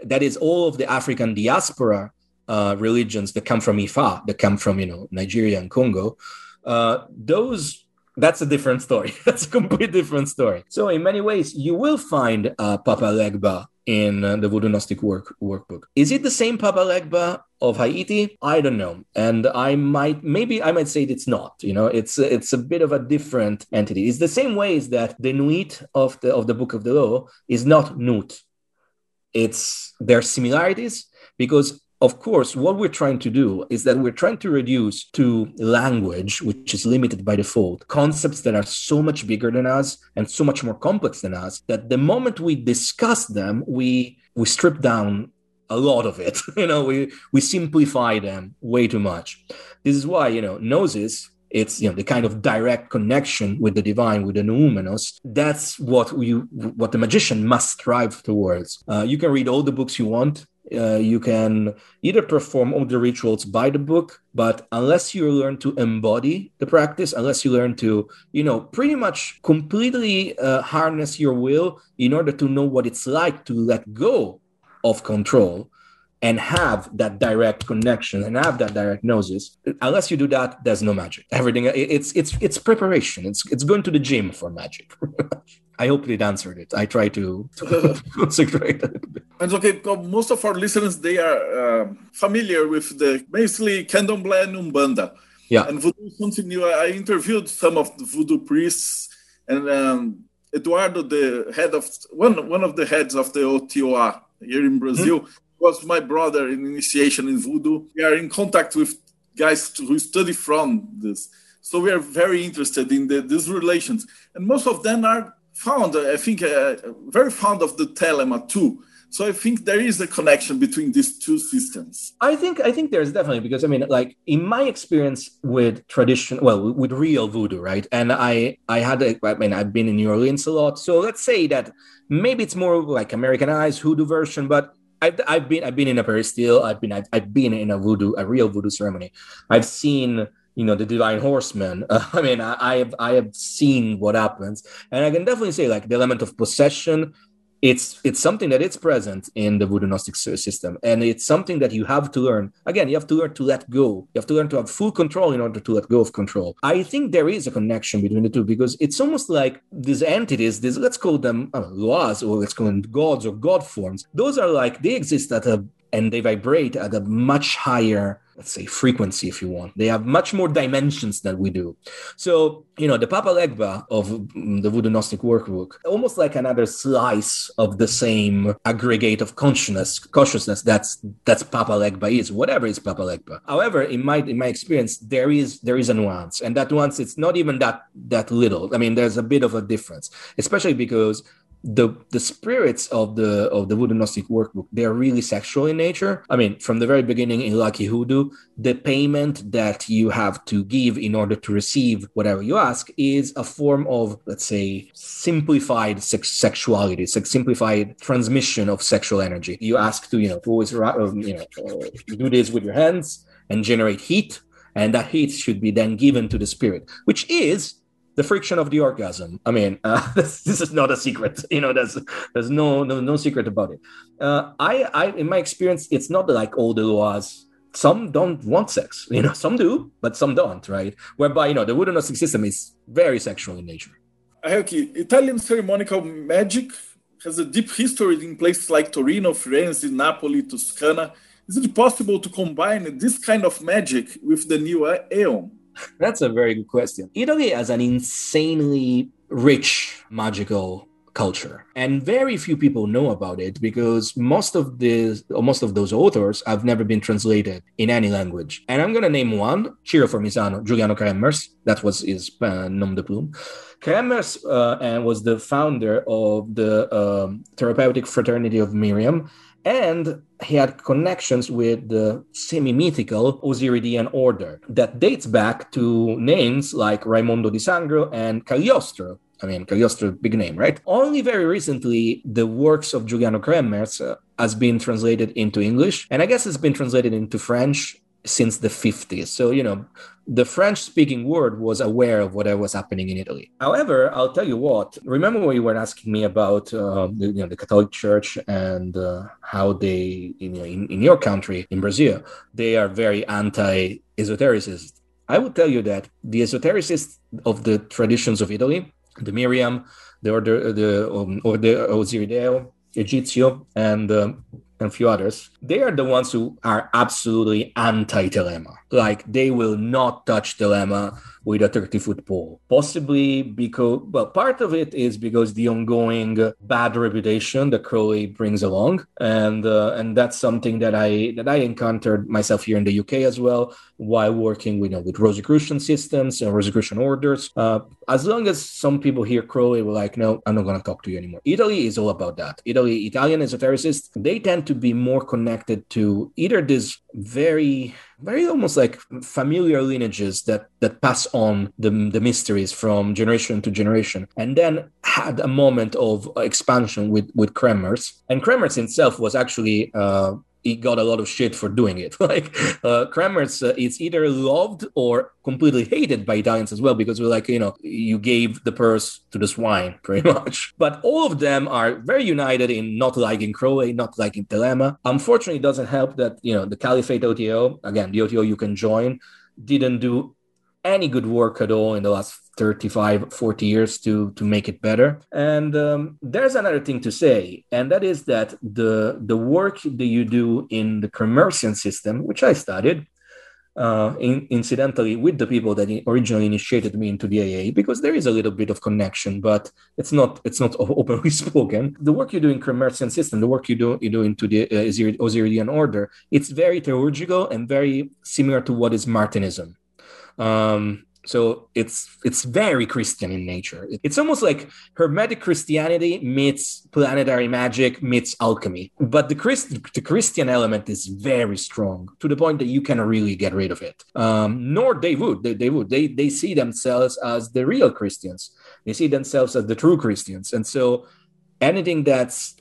Speaker 3: That is all of the african diaspora uh, religions that come from ifa that come from you know nigeria and congo. Uh, those that's a different story. That's a complete different story. So in many ways you will find uh, papa legba in uh, the Voodoo Gnostic work workbook. Is it the same Papa Legba of Haiti? I don't know, and I might maybe I might say it's not. You know, it's it's a bit of a different entity. It's the same way as that the Nuit of the of the Book of the Law is not Nut. It's there are similarities because of course, what we're trying to do is that we're trying to reduce to language, which is limited by default, concepts that are so much bigger than us and so much more complex than us that the moment we discuss them, we we strip down a lot of it. you know, we we simplify them way too much. This is why you know gnosis it's you know the kind of direct connection with the divine with the numinous that's what you what the magician must strive towards uh, you can read all the books you want uh, you can either perform all the rituals by the book but unless you learn to embody the practice unless you learn to you know pretty much completely uh, harness your will in order to know what it's like to let go of control and have that direct connection and have that direct gnosis. Unless you do that there's no magic. Everything it's it's it's preparation. It's it's going to the gym for magic I hope it answered it. I try to, to concentrate a little bit.
Speaker 2: And okay, most of our listeners they are uh, familiar with the basically Candomblé and Umbanda.
Speaker 3: Yeah.
Speaker 2: And voodoo is something new. I interviewed some of the voodoo priests, and um, Eduardo, the head of one one of the heads of the OTOA here in Brazil, mm-hmm. was my brother in initiation in voodoo. We are in contact with guys who study from this. So we are very interested in the, these relations, and most of them are found, I think, uh, very fond of the thelema too. So I think there is a connection between these two systems.
Speaker 3: I think I think there's definitely because I mean, like in my experience with tradition, well, with real voodoo, right? And I I had a, I mean I've been in New Orleans a lot, so let's say that maybe it's more like Americanized voodoo version, but I've, I've been I've been in a peristyle, I've been I've, I've been in a voodoo a real voodoo ceremony. I've seen you know the divine horseman uh, i mean I, I, have i have seen what happens. And i can definitely say like the element of possession it's it's something that it's present in the voodoo gnostic system. And it's something that you have to learn. Again you have to learn to let go. You have to learn to have full control in order to let go of control. I think there is a connection between the two because it's almost like these entities these let's call them know, laws or let's call them gods or god forms. Those are like they exist at a and they vibrate at a much higher let's say frequency if you want. They have much more dimensions than we do. So you know the papa legba of mm, the voodoo gnostic workbook almost like another slice of the same aggregate of consciousness consciousness that's that's papa legba is whatever is papa legba. However in my in my experience there is there is a nuance and that nuance it's not even that that little. I mean there's a bit of a difference especially because the the spirits of the of the voodoo gnostic workbook they're really sexual in nature. I mean from the very beginning in lucky hoodoo the payment that you have to give in order to receive whatever you ask is a form of let's say simplified sex- sexuality sex- simplified transmission of sexual energy. You ask to you know to always uh, you know do this with your hands and generate heat and that heat should be then given to the spirit which is the friction of the orgasm. I mean, uh, this, this, is not a secret. You know, there's there's no no, no secret about it. Uh, I, I, in my experience, it's not like all the laws. Some don't want sex. You know, some do, but some don't. Right? Whereby you know the voodoo system is very sexual in nature.
Speaker 2: Aoki, Italian ceremonial magic has a deep history in places like Torino, Firenze, Napoli, Toscana. Is it possible to combine this kind of magic with the new Aeon?
Speaker 3: That's a very good question. Italy has an insanely rich magical culture and very few people know about it because most of the most of those authors have never been translated in any language. And i'm going to name one ciro formisano giuliano kremmerz that was his uh, nom de plume. Kremmerz uh, and was the founder of the um, therapeutic fraternity of myriam and he had connections with the semi-mythical Osiridian order that dates back to names like Raimondo di Sangro and Cagliostro, I mean, Cagliostro, big name, right? Only very recently, the works of Giuliano Kremmerz uh, has been translated into English, and I guess it's been translated into French since the 50s. So, you know, the French speaking world was aware of whatever was happening in Italy. However, I'll tell you what, remember when you were asking me about uh, the, you know, the Catholic Church and uh, how they, you in, in your country, in Brazil, they are very anti esotericist. I would tell you that the esotericists of the traditions of Italy the Myriam, the order, the um, or the Osirideo, Egizio, and um, and a few others. They are the ones who are absolutely anti-Thelema. Like they will not touch Thelema with a 30 foot pole. Possibly because, well, part of it is because the ongoing bad reputation that Crowley brings along, and uh, and that's something that I that I encountered myself here in the UK as well while working with you know, with Rosicrucian systems and Rosicrucian orders. Uh, as long as some people hear Crowley were like, no, I'm not going to talk to you anymore. Italy is all about that. Italy, Italian esotericists, they tend to be more connected to either this very very almost like familiar lineages that that pass on the, the mysteries from generation to generation and then had a moment of expansion with with kremmerz. And kremmerz himself was actually uh, he got a lot of shit for doing it. like uh, Kremmerz uh, is either loved or completely hated by Italians as well because we're like, you know, you gave the purse to the swine pretty much. But all of them are very united in not liking Crowley, not liking Thelema. Unfortunately, it doesn't help that, you know, the Caliphate OTO, again, the OTO you can join, didn't do any good work at all in the last 35 40 years to to make it better and um, there's another thing to say and that is that the the work that you do in the Kremmerzian system which i studied uh, in, incidentally with the people that originally initiated me into the AA because there is a little bit of connection, but it's not it's not openly spoken. The work you do in Kremmerzian system, the work you do you do into the uh, Osiridian order, it's very theurgical and very similar to what is Martinism. Um, so it's it's very christian in nature. It's almost like hermetic christianity meets planetary magic meets alchemy. But the Christ, the christian element is very strong to the point that you can really get rid of it. Um, nor they would. They, they would. They they see themselves as the real christians. They see themselves as the true christians. And so anything that's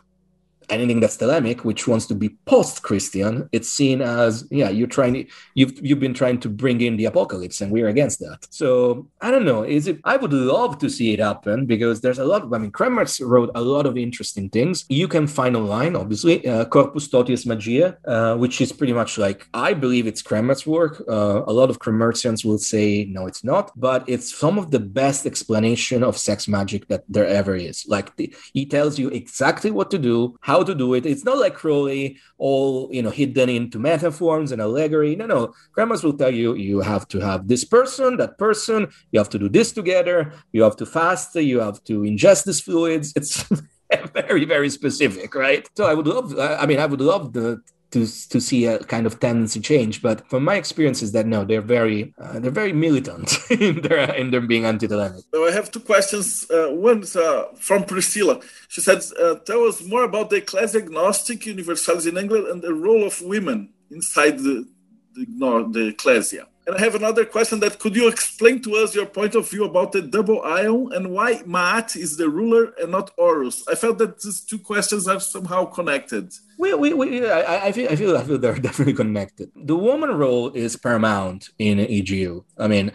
Speaker 3: anything that's Thelemic, which wants to be post-Christian, it's seen as yeah, you're trying you've you've been trying to bring in the apocalypse, and we're against that. So I don't know. Is it? I would love to see it happen because there's a lot. Of, I mean, Kremmerz wrote a lot of interesting things. You can find online, obviously, uh, Corpus Totius Magia, uh, which is pretty much like I believe it's Kremmerz' work. Uh, a lot of Kremmerzians will say no, it's not, but it's some of the best explanation of sex magic that there ever is. Like the, he tells you exactly what to do, how how to do it. It's not like Crowley, all you know, hidden into metaphors and allegory. No, no. Kremmerz will tell you you have to have this person, that person. You have to do this together. You have to fast. You have to ingest these fluids. It's very, very specific, right? So I would love. I mean, I would love the to to see a kind of tendency change. But from my experience is that no, they're very uh, they're very militant in their in their being anti-Thelemic.
Speaker 2: So I have two questions. Uh, one's uh, from Priscilla. She said, uh, "Tell us more about the Ecclesia Gnostica Universalis in England and the role of women inside the the, the ecclesia." And I have another question that could you explain to us your point of view about the double eon and why Maat is the ruler and not Horus? I felt that these two questions are somehow connected.
Speaker 3: We, we, we, I, I, feel, I, feel, I feel they're definitely connected. The woman role is paramount in EGU. I mean,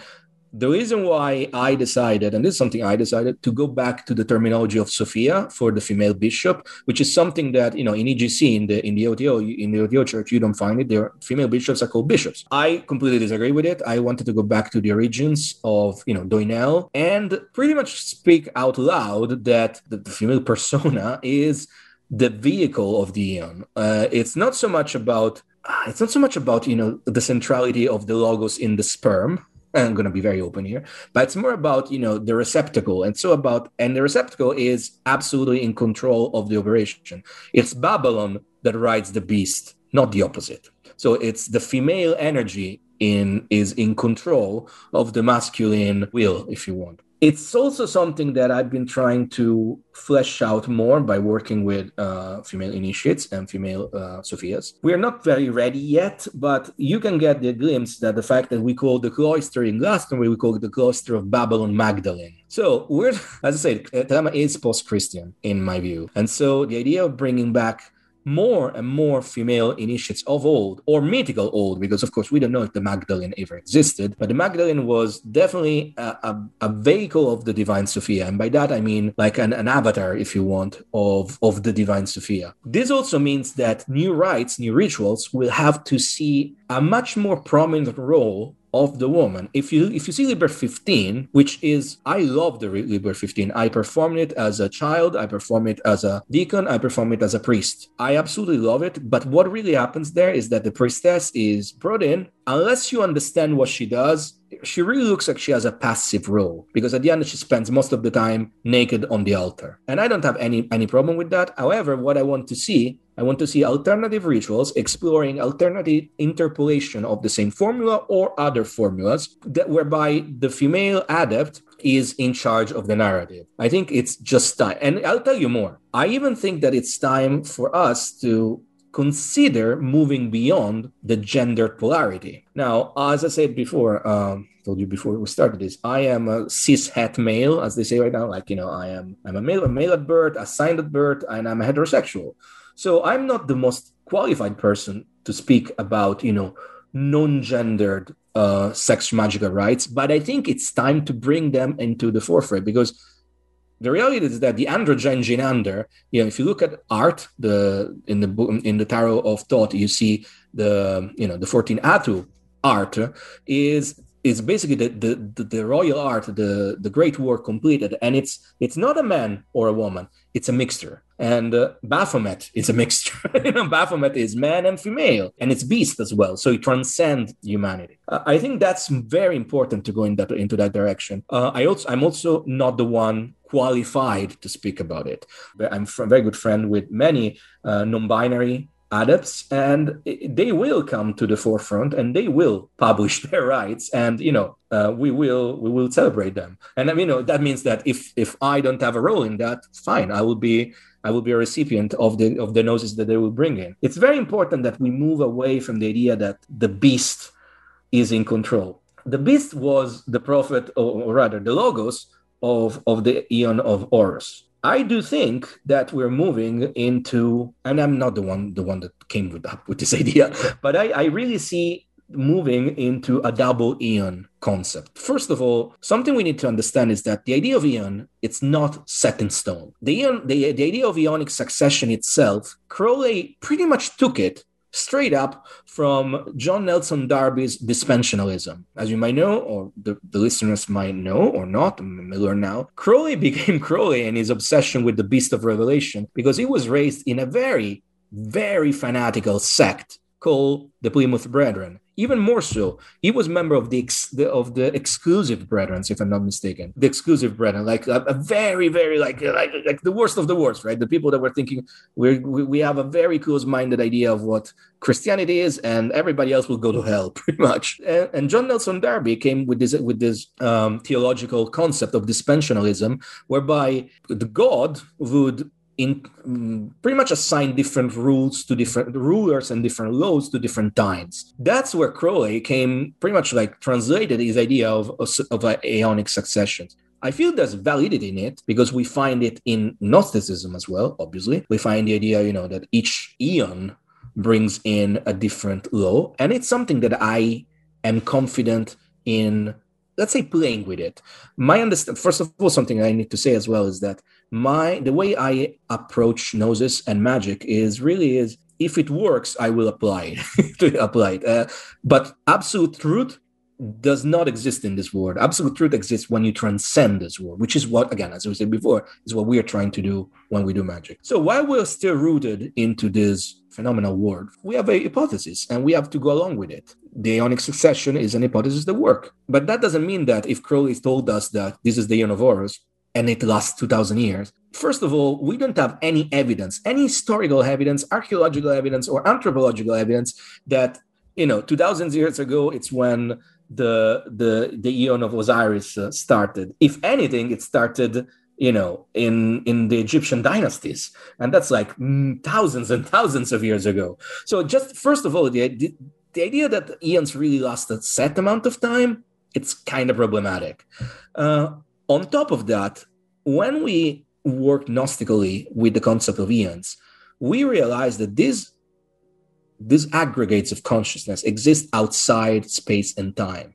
Speaker 3: the reason why I decided, and this is something I decided, to go back to the terminology of Sophia for the female bishop, which is something that you know in EGC in the in the OTO in the OTO church you don't find it. There, female bishops are called bishops. I completely disagree with it. I wanted to go back to the origins of you know Doinel and pretty much speak out loud that the, female persona is the vehicle of the eon. Uh, it's not so much about it's not so much about you know the centrality of the logos in the sperm I'm going to be very open here, but it's more about you know the receptacle, and so about and the receptacle is absolutely in control of the operation. It's Babylon that rides the beast, not the opposite. So it's the female energy in is in control of the masculine will, if you want it's also something that I've been trying to flesh out more by working with uh, female initiates and female uh, Sophias. We're not very ready yet, but you can get the glimpse that the fact that we call the cloister in Glastonbury, we call it the cloister of Babylon Magdalene. So we're, as I said, Thelema is post-Christian in my view, and so the idea of bringing back more and more female initiates of old or mythical old because of course we don't know if the magdalene ever existed but the magdalene was definitely a, a, a vehicle of the divine sophia. And by that i mean like an, an avatar if you want of, of the divine sophia. This also means that new rites new rituals will have to see a much more prominent role of the woman. If you if you see Liber 15, which is I love the Liber 15. I performed it as a child, I perform it as a deacon, I perform it as a priest. I absolutely love it. But what really happens there is that the priestess is brought in unless you understand what she does she really looks like she has a passive role because at the end she spends most of the time naked on the altar and i don't have any any problem with that however what i want to see i want to see alternative rituals exploring alternative interpolation of the same formula or other formulas that whereby the female adept is in charge of the narrative i think it's just time and i'll tell you more i even think that it's time for us to consider moving beyond the gender polarity. Now, as I said before, um, told you before we started this, I am a cis het male, as they say right now. Like you know, I am I'm a male, a male at birth, assigned at birth, and I'm a heterosexual. So I'm not the most qualified person to speak about you know non-gendered uh, sex magical rites, but I think it's time to bring them into the forefront because the reality is that the androgen genander, you know, if you look at art, the in the in the tarot of Thoth, you see the you know the 14 Atu art is is basically the, the, the royal art, the the great work completed, and it's it's not a man or a woman, it's a mixture. And uh, Baphomet is a mixture. you know, Baphomet is man and female, and it's beast as well. So it transcends humanity. Uh, I think that's very important to go in that into that direction. Uh, I also I'm also not the one qualified to speak about it. I'm a very good friend with many uh, non-binary adepts and they will come to the forefront and they will publish their rights and you know uh, we will we will celebrate them. And you know that means that if if i don't have a role in that fine i will be i will be a recipient of the of the gnosis that they will bring in. It's very important that we move away from the idea that the beast is in control. The beast was the prophet or, or rather the logos of of the eon of Horus. I do think that we're moving into, and I'm not the one the one that came with up with this idea, but I, I really see moving into a double eon concept. First of all, something we need to understand is that the idea of eon it's not set in stone. The eon, the, the idea of eonic succession itself, Crowley pretty much took it straight up from John Nelson Darby's dispensationalism. As you might know, or the, the listeners might know or not, may learn now, Crowley became Crowley and his obsession with the beast of revelation because he was raised in a very, very fanatical sect called the Plymouth Brethren even more so, he was member of the, ex, the of the exclusive brethren, if I'm not mistaken. The exclusive brethren, like a, a, very, very like, like like the worst of the worst, right? The people that were thinking we we have a very close-minded idea of what Christianity is, and everybody else will go to hell, pretty much. And, and John Nelson Darby came with this with this um, theological concept of dispensationalism, whereby the God would in um, pretty much assign different rules to different rulers and different laws to different times. That's where Crowley came pretty much like translated his idea of, of, of aeonic succession. I feel there's validity in it because we find it in Gnosticism as well, obviously. We find the idea, you know, that each eon brings in a different law. And it's something that I am confident in let's say playing with it my understand first of all something i need to say as well is that my the way i approach gnosis and magic is really is if it works i will apply it to apply it. Uh, but absolute truth does not exist in this world. Absolute truth exists when you transcend this world which is what again as we said before is what we are trying to do when we do magic. So while we're still rooted into this phenomenal world we have a hypothesis and we have to go along with it. The Aeonic succession is an hypothesis that works. But that doesn't mean that if Crowley told us that this is the Horus and it lasts 2,000 years, first of all, we don't have any evidence, any historical evidence, archaeological evidence, or anthropological evidence that, you know, 2,000 years ago, it's when the the the Aeon of Osiris uh, started. If anything, it started you know in in the egyptian dynasties and that's like mm, thousands and thousands of years ago. So just first of all the, the, the idea that eons really last a set amount of time it's kind of problematic. Uh, on top of that when we work gnostically with the concept of eons we realize that these these aggregates of consciousness exist outside space and time.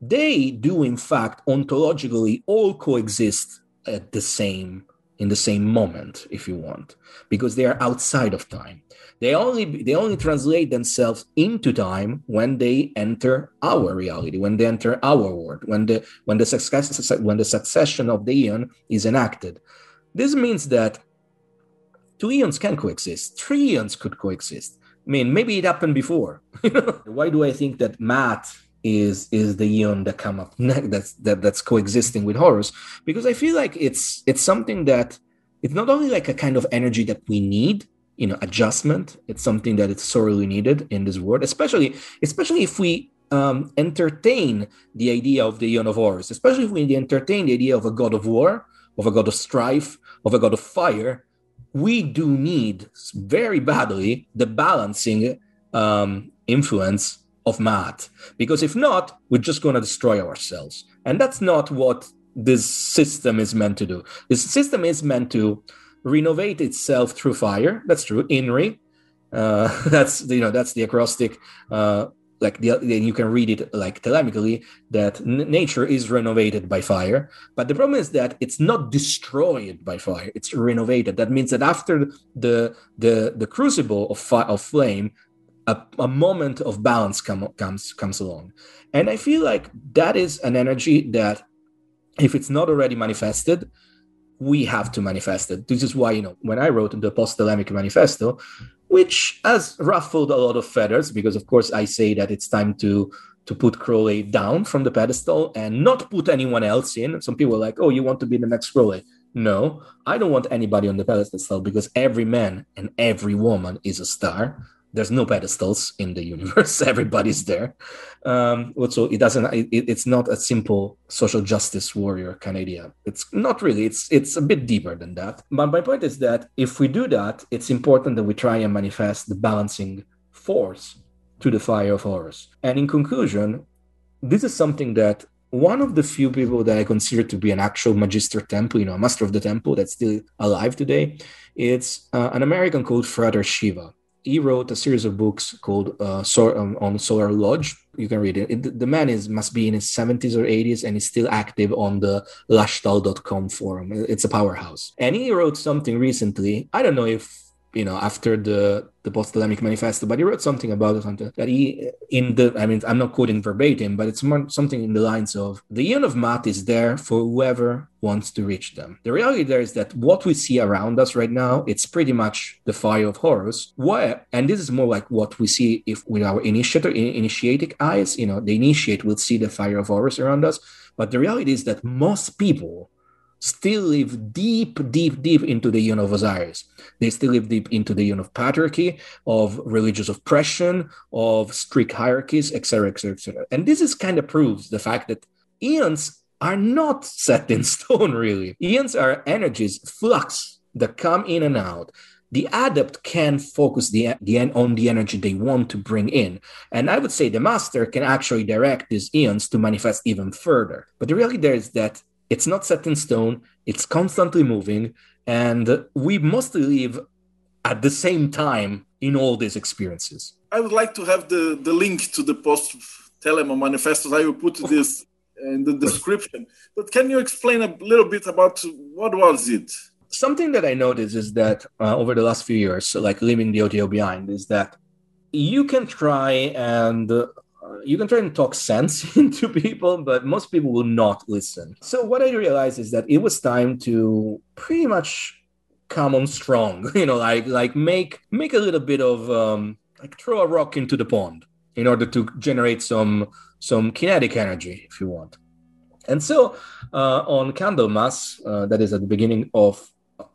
Speaker 3: They do in fact ontologically all coexist at the same in the same moment if you want because they are outside of time. They only they only translate themselves into time when they enter our reality when they enter our world when the when the success when the succession of the eon is enacted. This means that two eons can coexist three eons could coexist. I mean maybe it happened before. Why do i think that Maat is is the eon that come up next that's that, that's coexisting with Horus because I feel like it's it's something that it's not only like a kind of energy that we need you know adjustment it's something that it's sorely needed in this world especially especially if we um, entertain the idea of the eon of Horus especially if we entertain the idea of a god of war of a god of strife of a god of fire. We do need very badly the balancing um, influence of Maat. Because if not we're just going to destroy ourselves. And that's not what this system is meant to do. This system is meant to renovate itself through fire. That's true. Inri. Uh, that's you know that's the acrostic uh, like the, you can read it like thelemically that n- nature is renovated by fire. But the problem is that it's not destroyed by fire. It's renovated. That means that after the the the crucible of fi- of flame a, a moment of balance come, comes comes along. And i feel like that is an energy that if it's not already manifested we have to manifest it. This is why you know when i wrote the post-thelemic manifesto which has ruffled a lot of feathers because of course i say that it's time to to put crowley down from the pedestal and not put anyone else in. Some people are like oh you want to be the next crowley? No i don't want anybody on the pedestal because every man and every woman is a star there's no pedestals in the universe everybody's there. Um, so it doesn't it, it's not a simple social justice warrior kind of idea it's not really it's it's a bit deeper than that. But my point is that if we do that it's important that we try and manifest the balancing force to the fire of horus and in conclusion this is something that one of the few people that I consider to be an actual magister templi, you know, a master of the temple that's still alive today, it's uh, an American called Frater Shiva he wrote a series of books called uh, so, um, on Solar Lodge. You can read it. it. The man is must be in his 70s or 80s and he's still active on the lashtal.com forum. It's a powerhouse. And he wrote something recently. I don't know if you know after the the post-Thelemic manifesto but he wrote something about it that he in the i mean i'm not quoting verbatim but it's more something in the lines of the eon of Maat is there for whoever wants to reach them. The reality there is that what we see around us right now it's pretty much the fire of horus why and this is more like what we see if with our initiator initiatic eyes you know the initiate will see the fire of horus around us. But the reality is that most people still live deep, deep, deep into the Eon of Osiris. They still live deep into the Eon of patriarchy, of religious oppression, of strict hierarchies, etc., etc., etc. And this is kind of proves the fact that eons are not set in stone, really. Eons are energies, flux that come in and out. The adept can focus the, the on the energy they want to bring in. And I would say the master can actually direct these eons to manifest even further. But the reality there is that it's not set in stone, it's constantly moving, and we mostly live at the same time in all these experiences.
Speaker 2: I would like to have the, the link to the post Thelema manifestos. I will put this in the description. But can you explain a little bit about what was it?
Speaker 3: Something that I noticed is that uh, over the last few years, so like leaving the OTO behind, is that you can try and you can try and talk sense into people, but most people will not listen. So what I realized is that it was time to pretty much come on strong, you know, like like make make a little bit of um, like throw a rock into the pond. in order to generate some some kinetic energy, if you want. And so uh, on Candlemas, uh, that is at the beginning of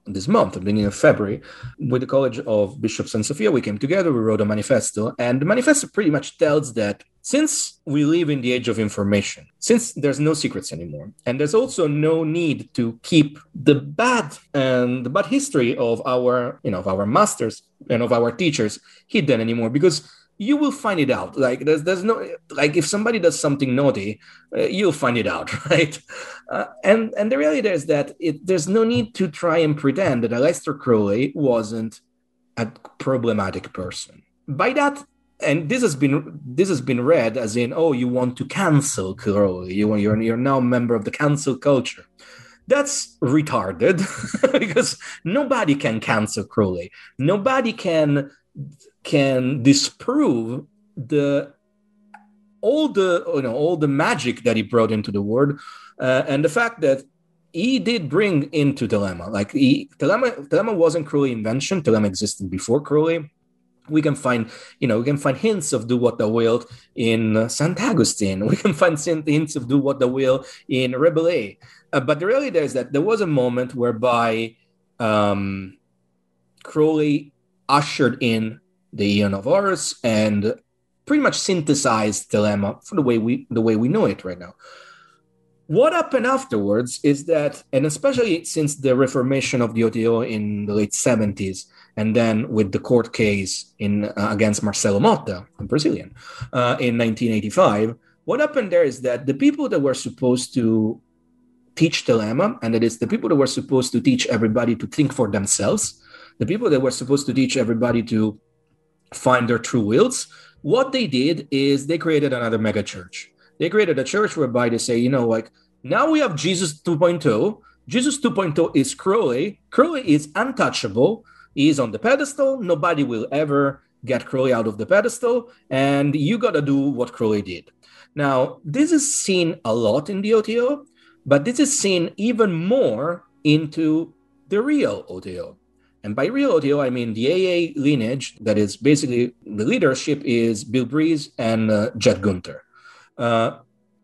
Speaker 3: this month, the beginning of February, with the College of Bishops and Sophia, we came together, we wrote a manifesto, and the manifesto pretty much tells that since we live in the age of information, since there's no secrets anymore, and there's also no need to keep the bad and the bad history of our, you know, of our masters and of our teachers hidden anymore, because you will find it out. Like there's there's no like if somebody does something naughty, uh, you'll find it out, right? Uh, and and the reality is that it, there's no need to try and pretend that Aleister Crowley wasn't a problematic person. By that, and this has been this has been read as in oh you want to cancel Crowley, you want you're you're now a member of the cancel culture. That's retarded because nobody can cancel Crowley. Nobody can can disprove the all the you know all the magic that he brought into the world uh, and the fact that he did bring into Thelema. Like he, Thelema wasn't Crowley invention. Thelema existed before Crowley. We can find, you know, we can find hints of do what the will in Saint Augustine. We can find hints of do what the will in Rabelais. Uh, but the reality is that there was a moment whereby um, Crowley ushered in the Aeon of Horus and pretty much synthesized Thelema for the way we the way we know it right now. What happened afterwards is that, and especially since the reformation of the OTO in the late 70s, and then with the court case in uh, against Marcelo Motta, a Brazilian, uh, in 1985, what happened there is that the people that were supposed to teach Thelema, and that is the people that were supposed to teach everybody to think for themselves, the people that were supposed to teach everybody to find their true wills, what they did is they created another mega church. They created a church whereby they say, you know, like now we have Jesus 2.0. Jesus 2.0 is Crowley. Crowley is untouchable. He is on the pedestal. Nobody will ever get Crowley out of the pedestal. And you got to do what Crowley did. Now, this is seen a lot in the OTO, but this is seen even more into the real OTO. And by real OTO, I mean the AA lineage that is basically the leadership is Bill Breeze and uh, Jet Gunther. Uh,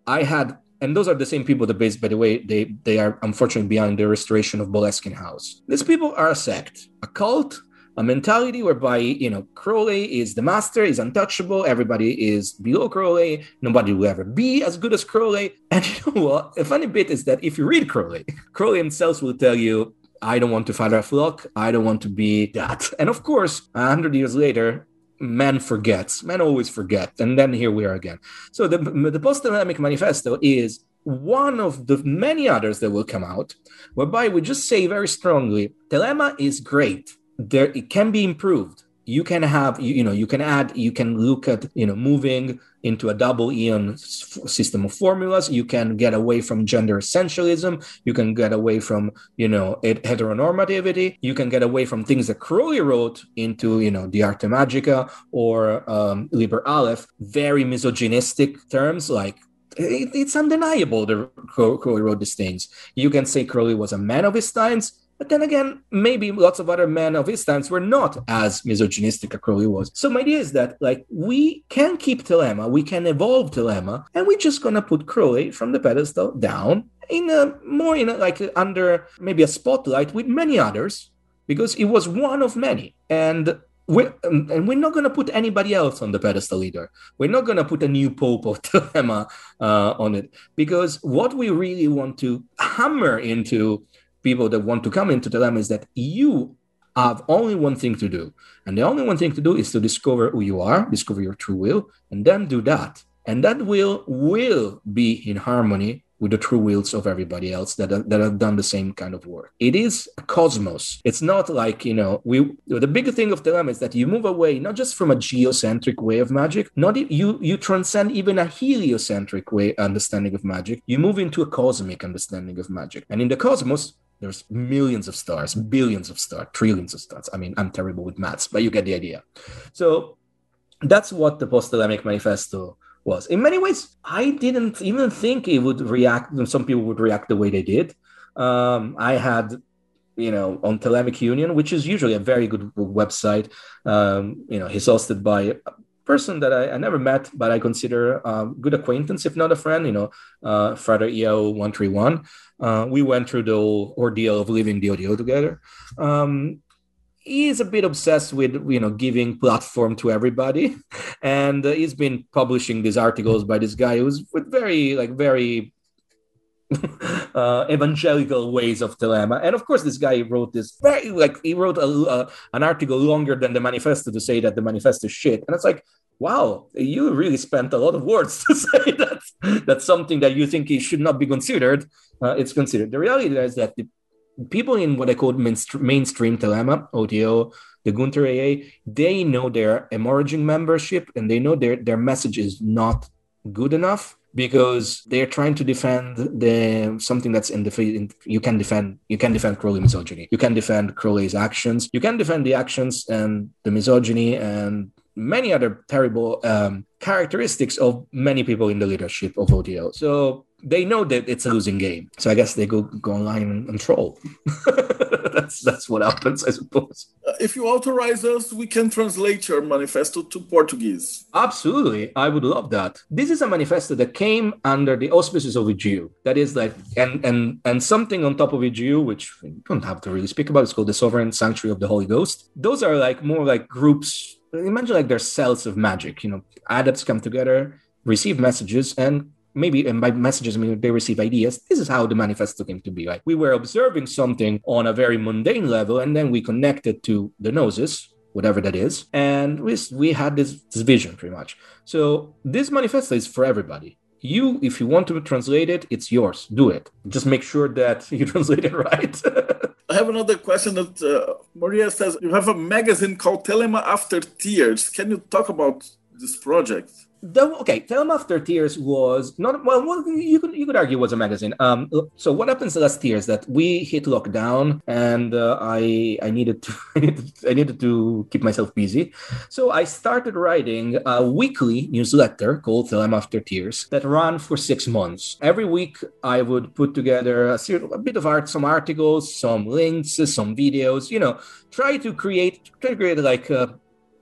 Speaker 3: I had, and those are the same people that, based, by the way, they, they are unfortunately behind the restoration of Boleskine House. These people are a sect, a cult, a mentality whereby, you know, Crowley is the master, is untouchable, everybody is below Crowley, nobody will ever be as good as Crowley. And you know what? A funny bit is that if you read Crowley, Crowley himself will tell you I don't want to father a flock. I don't want to be that. And of course, a hundred years later, man forgets. Man always forget. And then here we are again. So the, the post-Thelemic manifesto is one of the many others that will come out, whereby we just say very strongly, Thelema is great. There, it can be improved you can have you, you, know you can add you can look at you know moving into a double aeon system of formulas. You can get away from gender essentialism. You can get away from you know heteronormativity. You can get away from things that crowley wrote into you know the arte magica or um, liber aleph. Very misogynistic terms like it, it's undeniable that crowley wrote these things. You can say crowley was a man of his times but then again, maybe lots of other men of his times were not as misogynistic as Crowley was. So my idea is that like we can keep Thelema, we can evolve Thelema, and we're just gonna put Crowley from the pedestal down in a more in a, like under maybe a spotlight with many others because it was one of many and we're, and we're not going to put anybody else on the pedestal either. We're not going to put a new pope of Thelema uh, on it because what we really want to hammer into people that want to come into Thelema is that you have only one thing to do. And the only one thing to do is to discover who you are, discover your true will, and then do that. And that will will be in harmony with the true wills of everybody else that, that have done the same kind of work. It is a cosmos. It's not like, you know, we the big thing of Thelema is that you move away not just from a geocentric way of magic, not you you transcend even a heliocentric way understanding of magic. You move into a cosmic understanding of magic. And in the cosmos, there's millions of stars, billions of stars, trillions of stars. I mean, I'm terrible with maths, but you get the idea. So that's what the post-Thelemic manifesto was. In many ways, I didn't even think it would react. Some people would react the way they did. Um, I had, you know, on Thelemic Union, which is usually a very good website. Um, you know, he's hosted by person that I, I never met, but I consider a good acquaintance, if not a friend. You know, uh, Father EO one three one. Uh, we went through the ordeal of living the OTO together. Um, he is a bit obsessed with you know giving platform to everybody and uh, he's been publishing these articles by this guy who's with very like very uh, evangelical ways of Thelema. And of course, this guy wrote this very like he wrote a, uh, an article longer than the manifesto to say that the manifesto is shit. And it's like, wow, you really spent a lot of words to say that that's something that you think it should not be considered. Uh, it's considered. The reality is that the people in what I call mainstream Thelema, OTO, the Gunther AA, they know their emerging membership and they know their, their message is not good enough because they're trying to defend the something that's in the you can defend you can defend Crowley misogyny you can defend Crowley's actions you can defend the actions and the misogyny and many other terrible um, characteristics of many people in the leadership of OTO. So they know that it's a losing game. So I guess they go go online and, and troll. that's that's what happens, I suppose.
Speaker 2: Uh, if you authorize us, we can translate your manifesto to Portuguese.
Speaker 3: Absolutely, I would love that. This is a manifesto that came under the auspices of EGU. That is like and and and something on top of EGU, which we don't have to really speak about. It's called the Sovereign Sanctuary of the Holy Ghost. Those are like more like groups imagine like they're cells of magic you know adepts come together receive messages and maybe and by messages I mean they receive ideas. This is how the manifesto came to be. Like we were observing something on a very mundane level, and then we connected to the gnosis whatever that is, and we we had this, this vision pretty much. So this manifesto is for everybody. You, if you want to translate it, it's yours. Do it. Just make sure that you translate it right.
Speaker 2: I have another question that uh, Maria says you have a magazine called Thelema After Tears. Can you talk about this project?
Speaker 3: The, okay, Thelema After Tears was not well. You could you could argue was a magazine. Um, so what happens last year is that we hit lockdown, and uh, I I needed to I needed, to keep myself busy, so I started writing a weekly newsletter called Thelema After Tears that ran for six months. Every week I would put together a, a bit of art, some articles, some links, some videos. You know, try to create try to create like uh,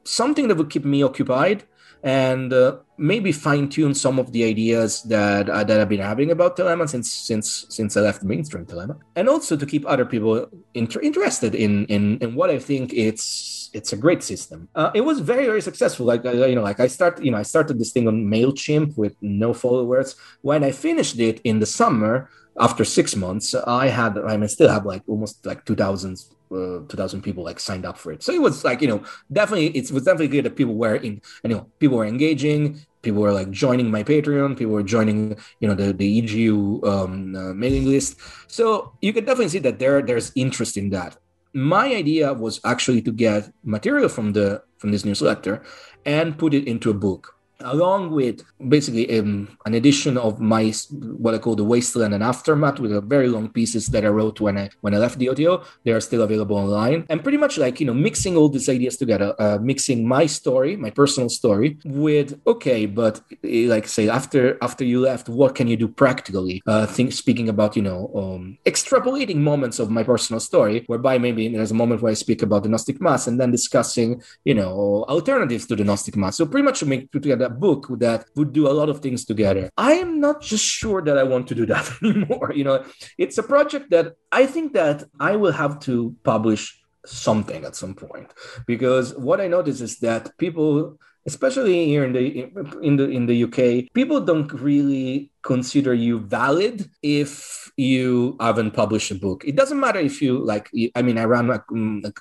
Speaker 3: something that would keep me occupied and uh, maybe fine tune some of the ideas that uh, that I've been having about Thelema since since since I left mainstream Thelema, and also to keep other people inter- interested in, in in what I think it's it's a great system. Uh, it was very very successful. Like uh, you know, like I started you know I started this thing on Mailchimp with no followers. When I finished it in the summer, after six months, I had I mean, still have like almost like two thousand uh, 2000 people like signed up for it. So it was like you know definitely it was definitely clear that people were in you know people were engaging people were like joining my patreon people were joining you know the the egu um, uh, mailing list. So you can definitely see that there there's interest in that. My idea was actually to get material from the from this newsletter and put it into a book along with basically um, an edition of my what I call the wasteland and aftermath with very long pieces that I wrote when I when I left the OTO. They are still available online, and pretty much like you know mixing all these ideas together, uh, mixing my story, my personal story, with okay, but eh, like say after after you left, what can you do practically? Uh, think speaking about you know um, extrapolating moments of my personal story, whereby maybe there's a moment where I speak about the Gnostic Mass, and then discussing you know alternatives to the Gnostic Mass. So pretty much make put book that would do a lot of things together. I am not just sure that I want to do that anymore. You know, it's a project that I think that I will have to publish something at some point because what I notice is that people especially here in the in the in the UK people don't really consider you valid if you haven't published a book. It doesn't matter if you like. I mean, I run a,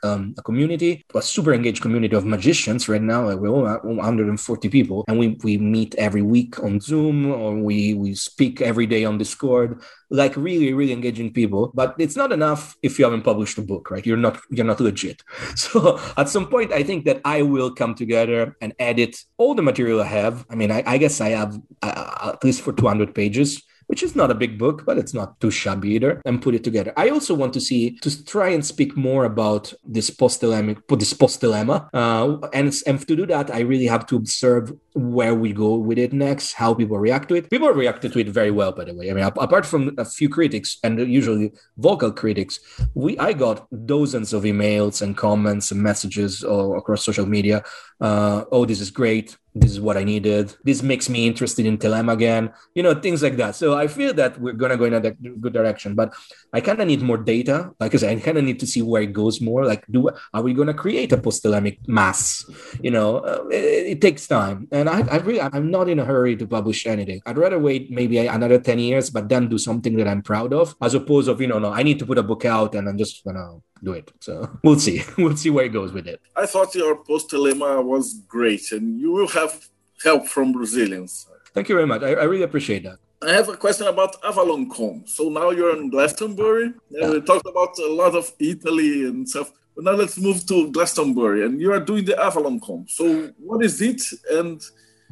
Speaker 3: um, a community, a super engaged community of magicians right now. We're all 140 people, and we we meet every week on Zoom, or we we speak every day on Discord. Like really, really engaging people. But it's not enough if you haven't published a book, right? You're not you're not legit. So at some point, I think that I will come together and edit all the material I have. I mean, I, I guess I have uh, at least for 200 pages which is not a big book, but it's not too shabby either, and put it together. I also want to see to try and speak more about this post Thelema, this post Thelema, uh, and and to do that, I really have to observe where we go with it next, how people react to it. People reacted to it very well, by the way. I mean, apart from a few critics and usually vocal critics, we I got dozens of emails and comments and messages uh, across social media. Uh, oh, this is great this is what I needed. This makes me interested in Thelema again, you know, things like that. So I feel that we're going to go in a good direction, but I kind of need more data. Like I said, I kind of need to see where it goes more. Like, do are we going to create a post-Thelemic mass? You know, uh, it, it, takes time. And I, I really, I'm not in a hurry to publish anything. I'd rather wait maybe another 10 years, but then do something that I'm proud of, as opposed of, you know, no, I need to put a book out and I'm just going to do it. So we'll see. we'll see where it goes with it.
Speaker 2: I thought your post Thelema was great, and you will have help from Brazilians.
Speaker 3: Thank you very much. I, I really appreciate that.
Speaker 2: I have a question about AvalonCon. So now you're in Glastonbury. Yeah. We talked about a lot of Italy and stuff. But now let's move to Glastonbury, and you are doing the AvalonCon. So what is it, and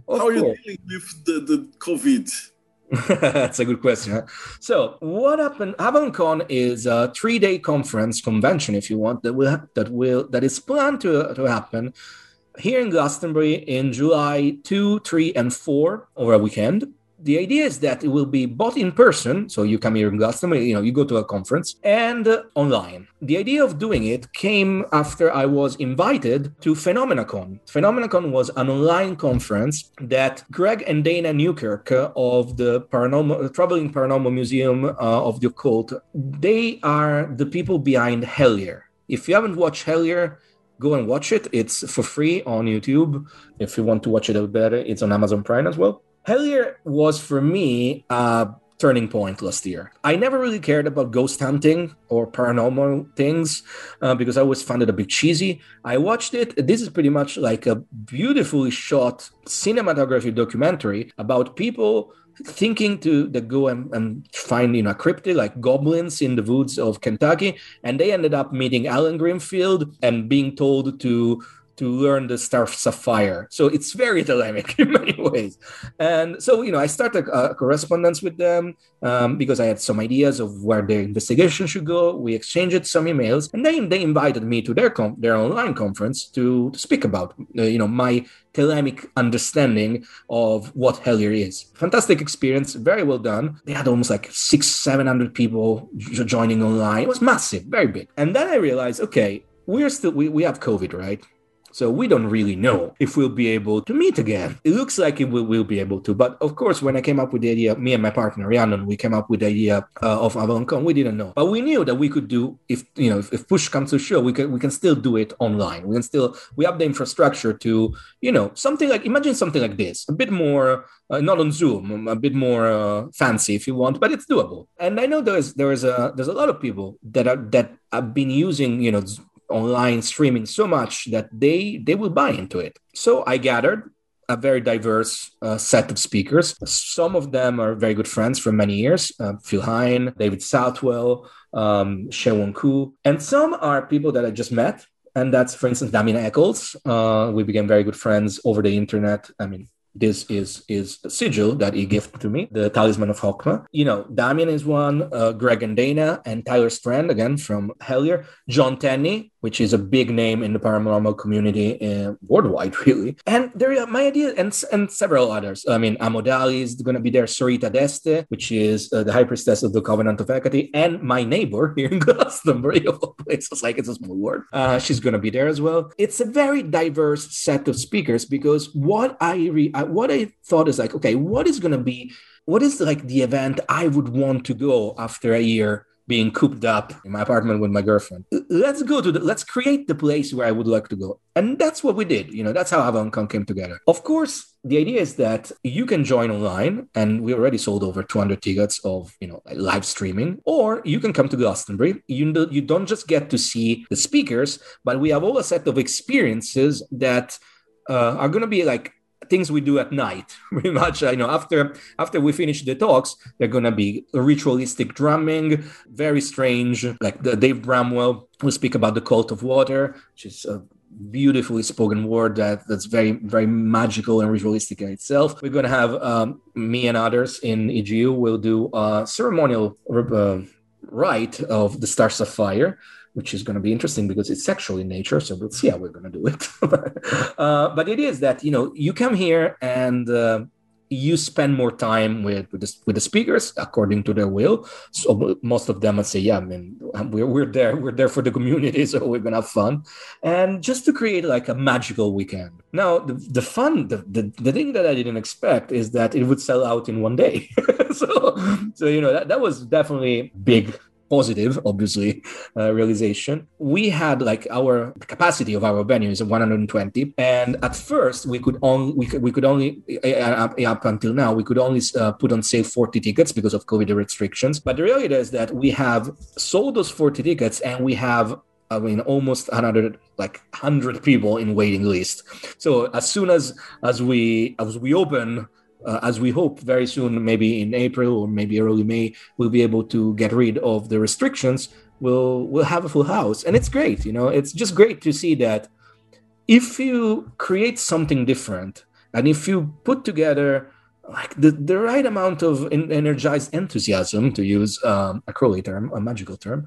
Speaker 2: of how are you dealing with the, the COVID?
Speaker 3: That's a good question. Huh? So, what happened? AvalonCon is a three-day conference convention, if you want, that will that will that is planned to to happen here in Glastonbury in July two, three, and four over a weekend the idea is that it will be both in person, so you come here in Glastonbury, you know, you go to a conference, and uh, online. The idea of doing it came after I was invited to PhenomenaCon. PhenomenaCon was an online conference that Greg and Dana Newkirk of the Paranormal, Traveling Paranormal Museum uh, of the Occult, they are the people behind Hellier. If you haven't watched Hellier, go and watch it. It's for free on YouTube. If you want to watch it a bit better, it's on Amazon Prime as well. Hellier was for me a turning point last year. I never really cared about ghost hunting or paranormal things uh, because I always found it a bit cheesy. I watched it. This is pretty much like a beautifully shot cinematography documentary about people thinking to the go and, and find you know cryptid like goblins in the woods of Kentucky, and they ended up meeting Allen Greenfield and being told to to learn the star sapphire. So it's very dynamic in many ways. And so, you know, I started a correspondence with them um, because I had some ideas of where their investigation should go. We exchanged some emails, and then they invited me to their com- their online conference to, to speak about, uh, you know, my Thelemic understanding of what Hellier is. Fantastic experience, very well done. They had almost like six, seven hundred people joining online. It was massive, very big. And then I realized, okay, we're still we, we have COVID, right? So we don't really know if we'll be able to meet again. It looks like it will, will be able to. But of course, when I came up with the idea, me and my partner Rhiannon, we came up with the idea uh, of AvalonCon. We didn't know, but we knew that we could do if you know if, if, push comes to shove, we can we can still do it online. We can still we have the infrastructure to you know something like imagine something like this, a bit more uh, not on Zoom, a bit more uh, fancy if you want, but it's doable. And I know there's there's a there's a lot of people that are that have been using you know online streaming so much that they they will buy into it. So I gathered a very diverse uh, set of speakers. Some of them are very good friends for many years uh, Phil Hine, David Southwell, um, Shewon Koo, and some are people that I just met. And that's, for instance, Damien Echols. Uh, we became very good friends over the internet. I mean, this is is a sigil that he gifted to me, the talisman of Hokma. You know, Damien is one, uh, Greg and Dana, and Tyler Strand again from Hellier, John Tenney, which is a big name in the paranormal community uh, worldwide, really. And there, are my idea, and and several others. I mean, Amodali is going to be there, Sorita d'Este, which is uh, the high priestess of the Covenant of Hecate, and my neighbor here in Glastonbury, of all places, like it's a small world. Uh, she's going to be there as well. It's a very diverse set of speakers because what I re- what I thought is like, okay, what is going to be, what is like the event I would want to go after a year being cooped up in my apartment with my girlfriend. Let's go to the, let's create the place where I would like to go. And that's what we did. You know, that's how AvalonCon came together. Of course, the idea is that you can join online and we already sold over 200 tickets of, you know, live streaming, or you can come to Glastonbury. You, you don't just get to see the speakers, but we have all a set of experiences that uh, are going to be like things we do at night pretty much you know after after we finish the talks they're gonna be ritualistic drumming very strange like the dave bramwell will speak about the cult of water which is a beautifully spoken word that that's very very magical and ritualistic in itself. We're gonna have um, me and others in egu will do a ceremonial uh, rite of the star sapphire which is going to be interesting because it's sexual in nature. So we'll see how we're going to do it. uh, but it is that you know you come here and uh, you spend more time with with the, with the speakers according to their will. So most of them would say, "Yeah, I mean, we're we're there, we're there for the community, so we're gonna have fun," and just to create like a magical weekend. Now, the, the fun, the, the the thing that I didn't expect is that it would sell out in one day. so so you know that that was definitely big positive, obviously, uh, realization. We had like our capacity of our venue is 120, and at first we could only we we could only uh, up until now we could only uh, put on sale 40 tickets because of COVID restrictions. But the reality is that we have sold those 40 tickets, and we have I mean, almost another like hundred people in waiting list. So as soon as as we as we open uh, as we hope very soon, maybe in April or maybe early May, we'll be able to get rid of the restrictions. We'll we'll have a full house, and it's great. You know, it's just great to see that if you create something different and if you put together like the, the right amount of energized enthusiasm to use um, a crowley term a magical term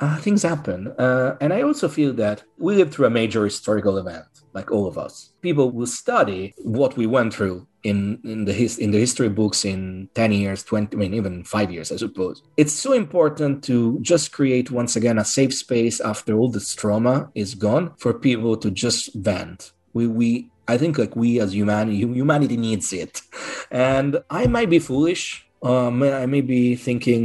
Speaker 3: uh, things happen uh, and i also feel that we live through a major historical event like all of us. People will study what we went through in in the his, in the history books in 10 years 20 i mean even 5 years i suppose. It's so important to just create once again a safe space after all this trauma is gone for people to just vent. We we i think like we as humanity humanity needs it. And i might be foolish um, i may be thinking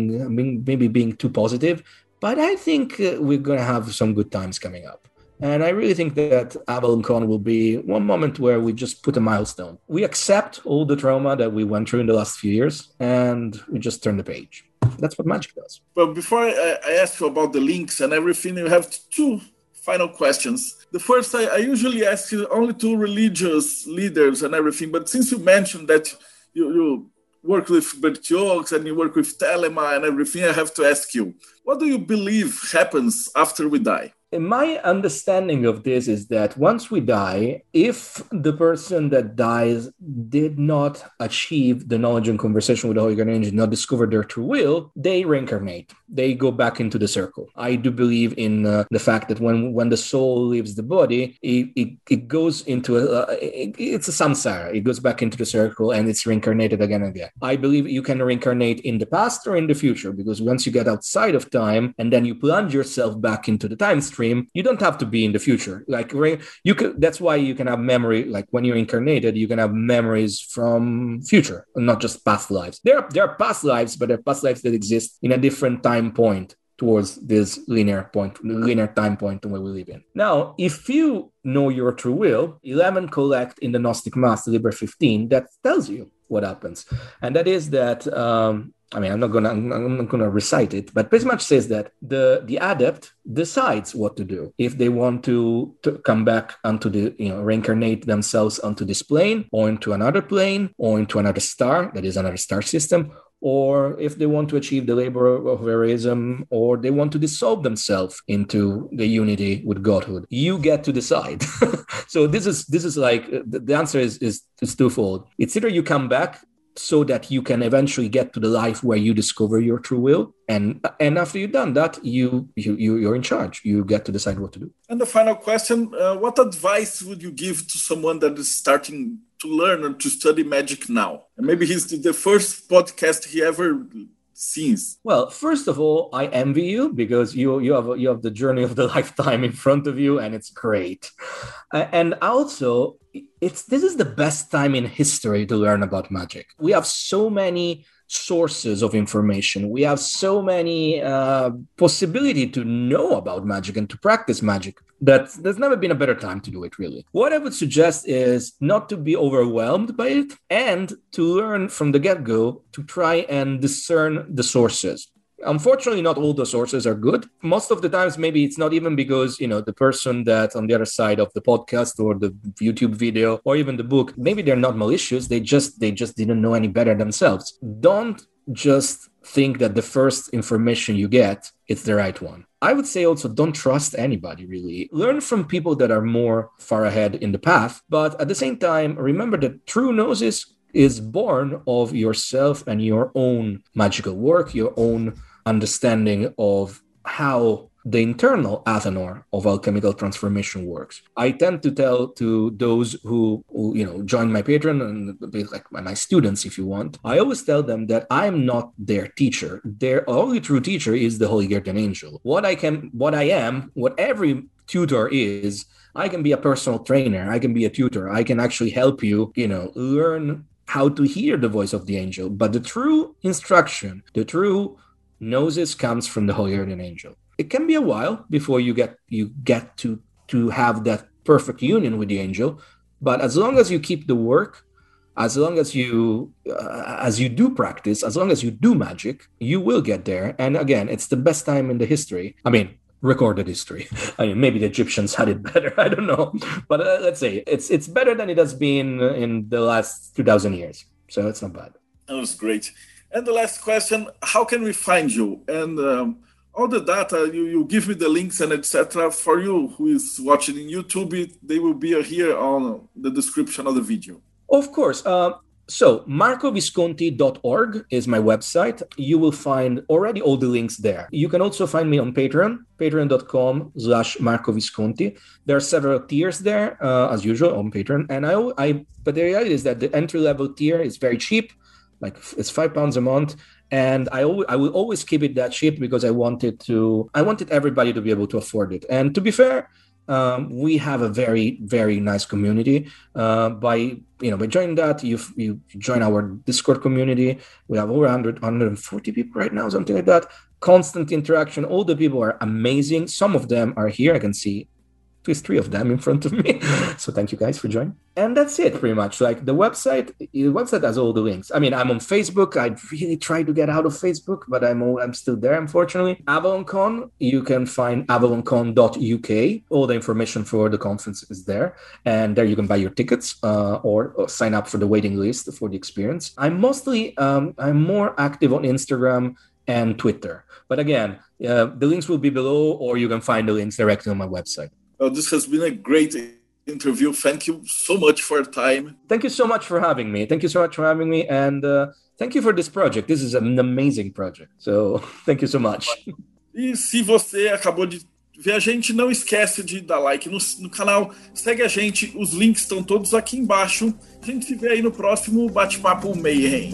Speaker 3: maybe being too positive but i think uh, we're going to have some good times coming up and I really think that AvalonCon will be one moment where we just put a milestone. We accept all the trauma that we went through in the last few years and we just turn the page. That's what magic does.
Speaker 2: But before I, I ask you about the links and everything, you have two final questions. The first, I, I usually ask you only to religious leaders and everything, but since you mentioned that you, you work with Bertiaux and you work with Thelema and everything, I have to ask you, what do you believe happens after we die?
Speaker 3: My understanding of this is that once we die, if the person that dies did not achieve the knowledge and conversation with the Holy Guardian Angel, not discover their true will, they reincarnate. They go back into the circle. I do believe in uh, the fact that when when the soul leaves the body, it, it, it goes into a uh, it, it's a samsara. It goes back into the circle and it's reincarnated again and again. I believe you can reincarnate in the past or in the future because once you get outside of time and then you plunge yourself back into the time stream you don't have to be in the future like you can that's why you can have memory like when you're incarnated you can have memories from future not just past lives there are, there are past lives but there are past lives that exist in a different time point towards this linear point linear time point where we live in. Now if you know your true will 11 collect in the gnostic mass liber 15 that tells you what happens. And that is that um, I mean, I'm not gonna I'm not gonna recite it, but pretty much says that the the adept decides what to do. If they want to, to come back onto the you know reincarnate themselves onto this plane or into another plane or into another star that is another star system or if they want to achieve the labor of heroism, or they want to dissolve themselves into the unity with godhood you get to decide. So this is this is like uh, the answer is, is is twofold. It's either you come back so that you can eventually get to the life where you discover your true will. And and after you've done that you you, you are in charge. You get to decide what to do.
Speaker 2: And the final question uh, what advice would you give to someone that is starting to learn or to study magic now? And maybe he's the first podcast he ever sees
Speaker 3: well first of all i envy you because you you have you have the journey of the lifetime in front of you and it's great and also it's this is the best time in history to learn about magic. We have so many sources of information. We have so many uh, possibility to know about magic and to practice magic that there's never been a better time to do it. Really, what I would suggest is not to be overwhelmed by it and to learn from the get go to try and discern the sources. Unfortunately, not all the sources are good. Most of the times, maybe it's not even because, you know, the person that on the other side of the podcast or the YouTube video or even the book, maybe they're not malicious. They just, they just didn't know any better themselves. Don't just think that the first information you get it's the right one i would say also don't trust anybody really learn from people that are more far ahead in the path but at the same time remember that true gnosis is born of yourself and your own magical work your own understanding of how the internal Athanor of alchemical transformation works. I tend to tell to those who, who you know join my Patreon and like my students, if you want. I always tell them that I'm not their teacher. Their only true teacher is the Holy Guardian Angel. What I can, what I am, what every tutor is. I can be a personal trainer. I can be a tutor. I can actually help you, you know, learn how to hear the voice of the angel. But the true instruction, the true gnosis comes from the Holy Guardian Angel. It can be a while before you get you get to to have that perfect union with the angel but as long as you keep the work as long as you uh, as you do practice as long as you do magic you will get there. And again it's the best time in the history. I mean recorded history. I mean maybe the egyptians had it better. I don't know. But uh, let's say it's it's better than it has been in the last 2000 years. So it's not bad.
Speaker 2: That was great and the last question how can we find you? And um all the data you, you give me the links and etc for you who is watching in youtube they will be here on the description of the video.
Speaker 3: Of course. Uh, so marcovisconti.org is my website. You will find already all the links there. You can also find me on patreon patreon.com slash marcovisconti. There are several tiers there uh, as usual on patreon. And i i but the reality is that the entry level tier is very cheap like it's five pounds a month and I, I will always keep it that cheap because I wanted to I wanted everybody to be able to afford it. And to be fair, um, we have a very very nice community. Uh, by you know by joining that, you you join our Discord community. We have over 100 140 people right now, something like that. Constant interaction. All the people are amazing. Some of them are here. I can see there's three of them in front of me. so thank you guys for joining. And that's it pretty much. Like the website, the website has all the links. I mean, I'm on Facebook. I really try to get out of Facebook, but I'm all, I'm still there, unfortunately. AvalonCon, you can find avaloncon.uk. All the information for the conference is there. And there you can buy your tickets uh, or, or, sign up for the waiting list for the experience. I'm mostly, um, I'm more active on Instagram and Twitter. But again, uh, the links will be below, or you can find the links directly on my website.
Speaker 2: Well, this has been a great interview. Thank you so much for your time.
Speaker 3: Thank you so much for having me. Thank you so much for having me. And uh, thank you for this project. This is an amazing project. So thank you so much.
Speaker 2: E se você acabou de ver a gente, não esquece de dar like no, no canal. Segue a gente. Os links estão todos aqui embaixo. A gente se vê aí no próximo Bate-Papo Mayhem.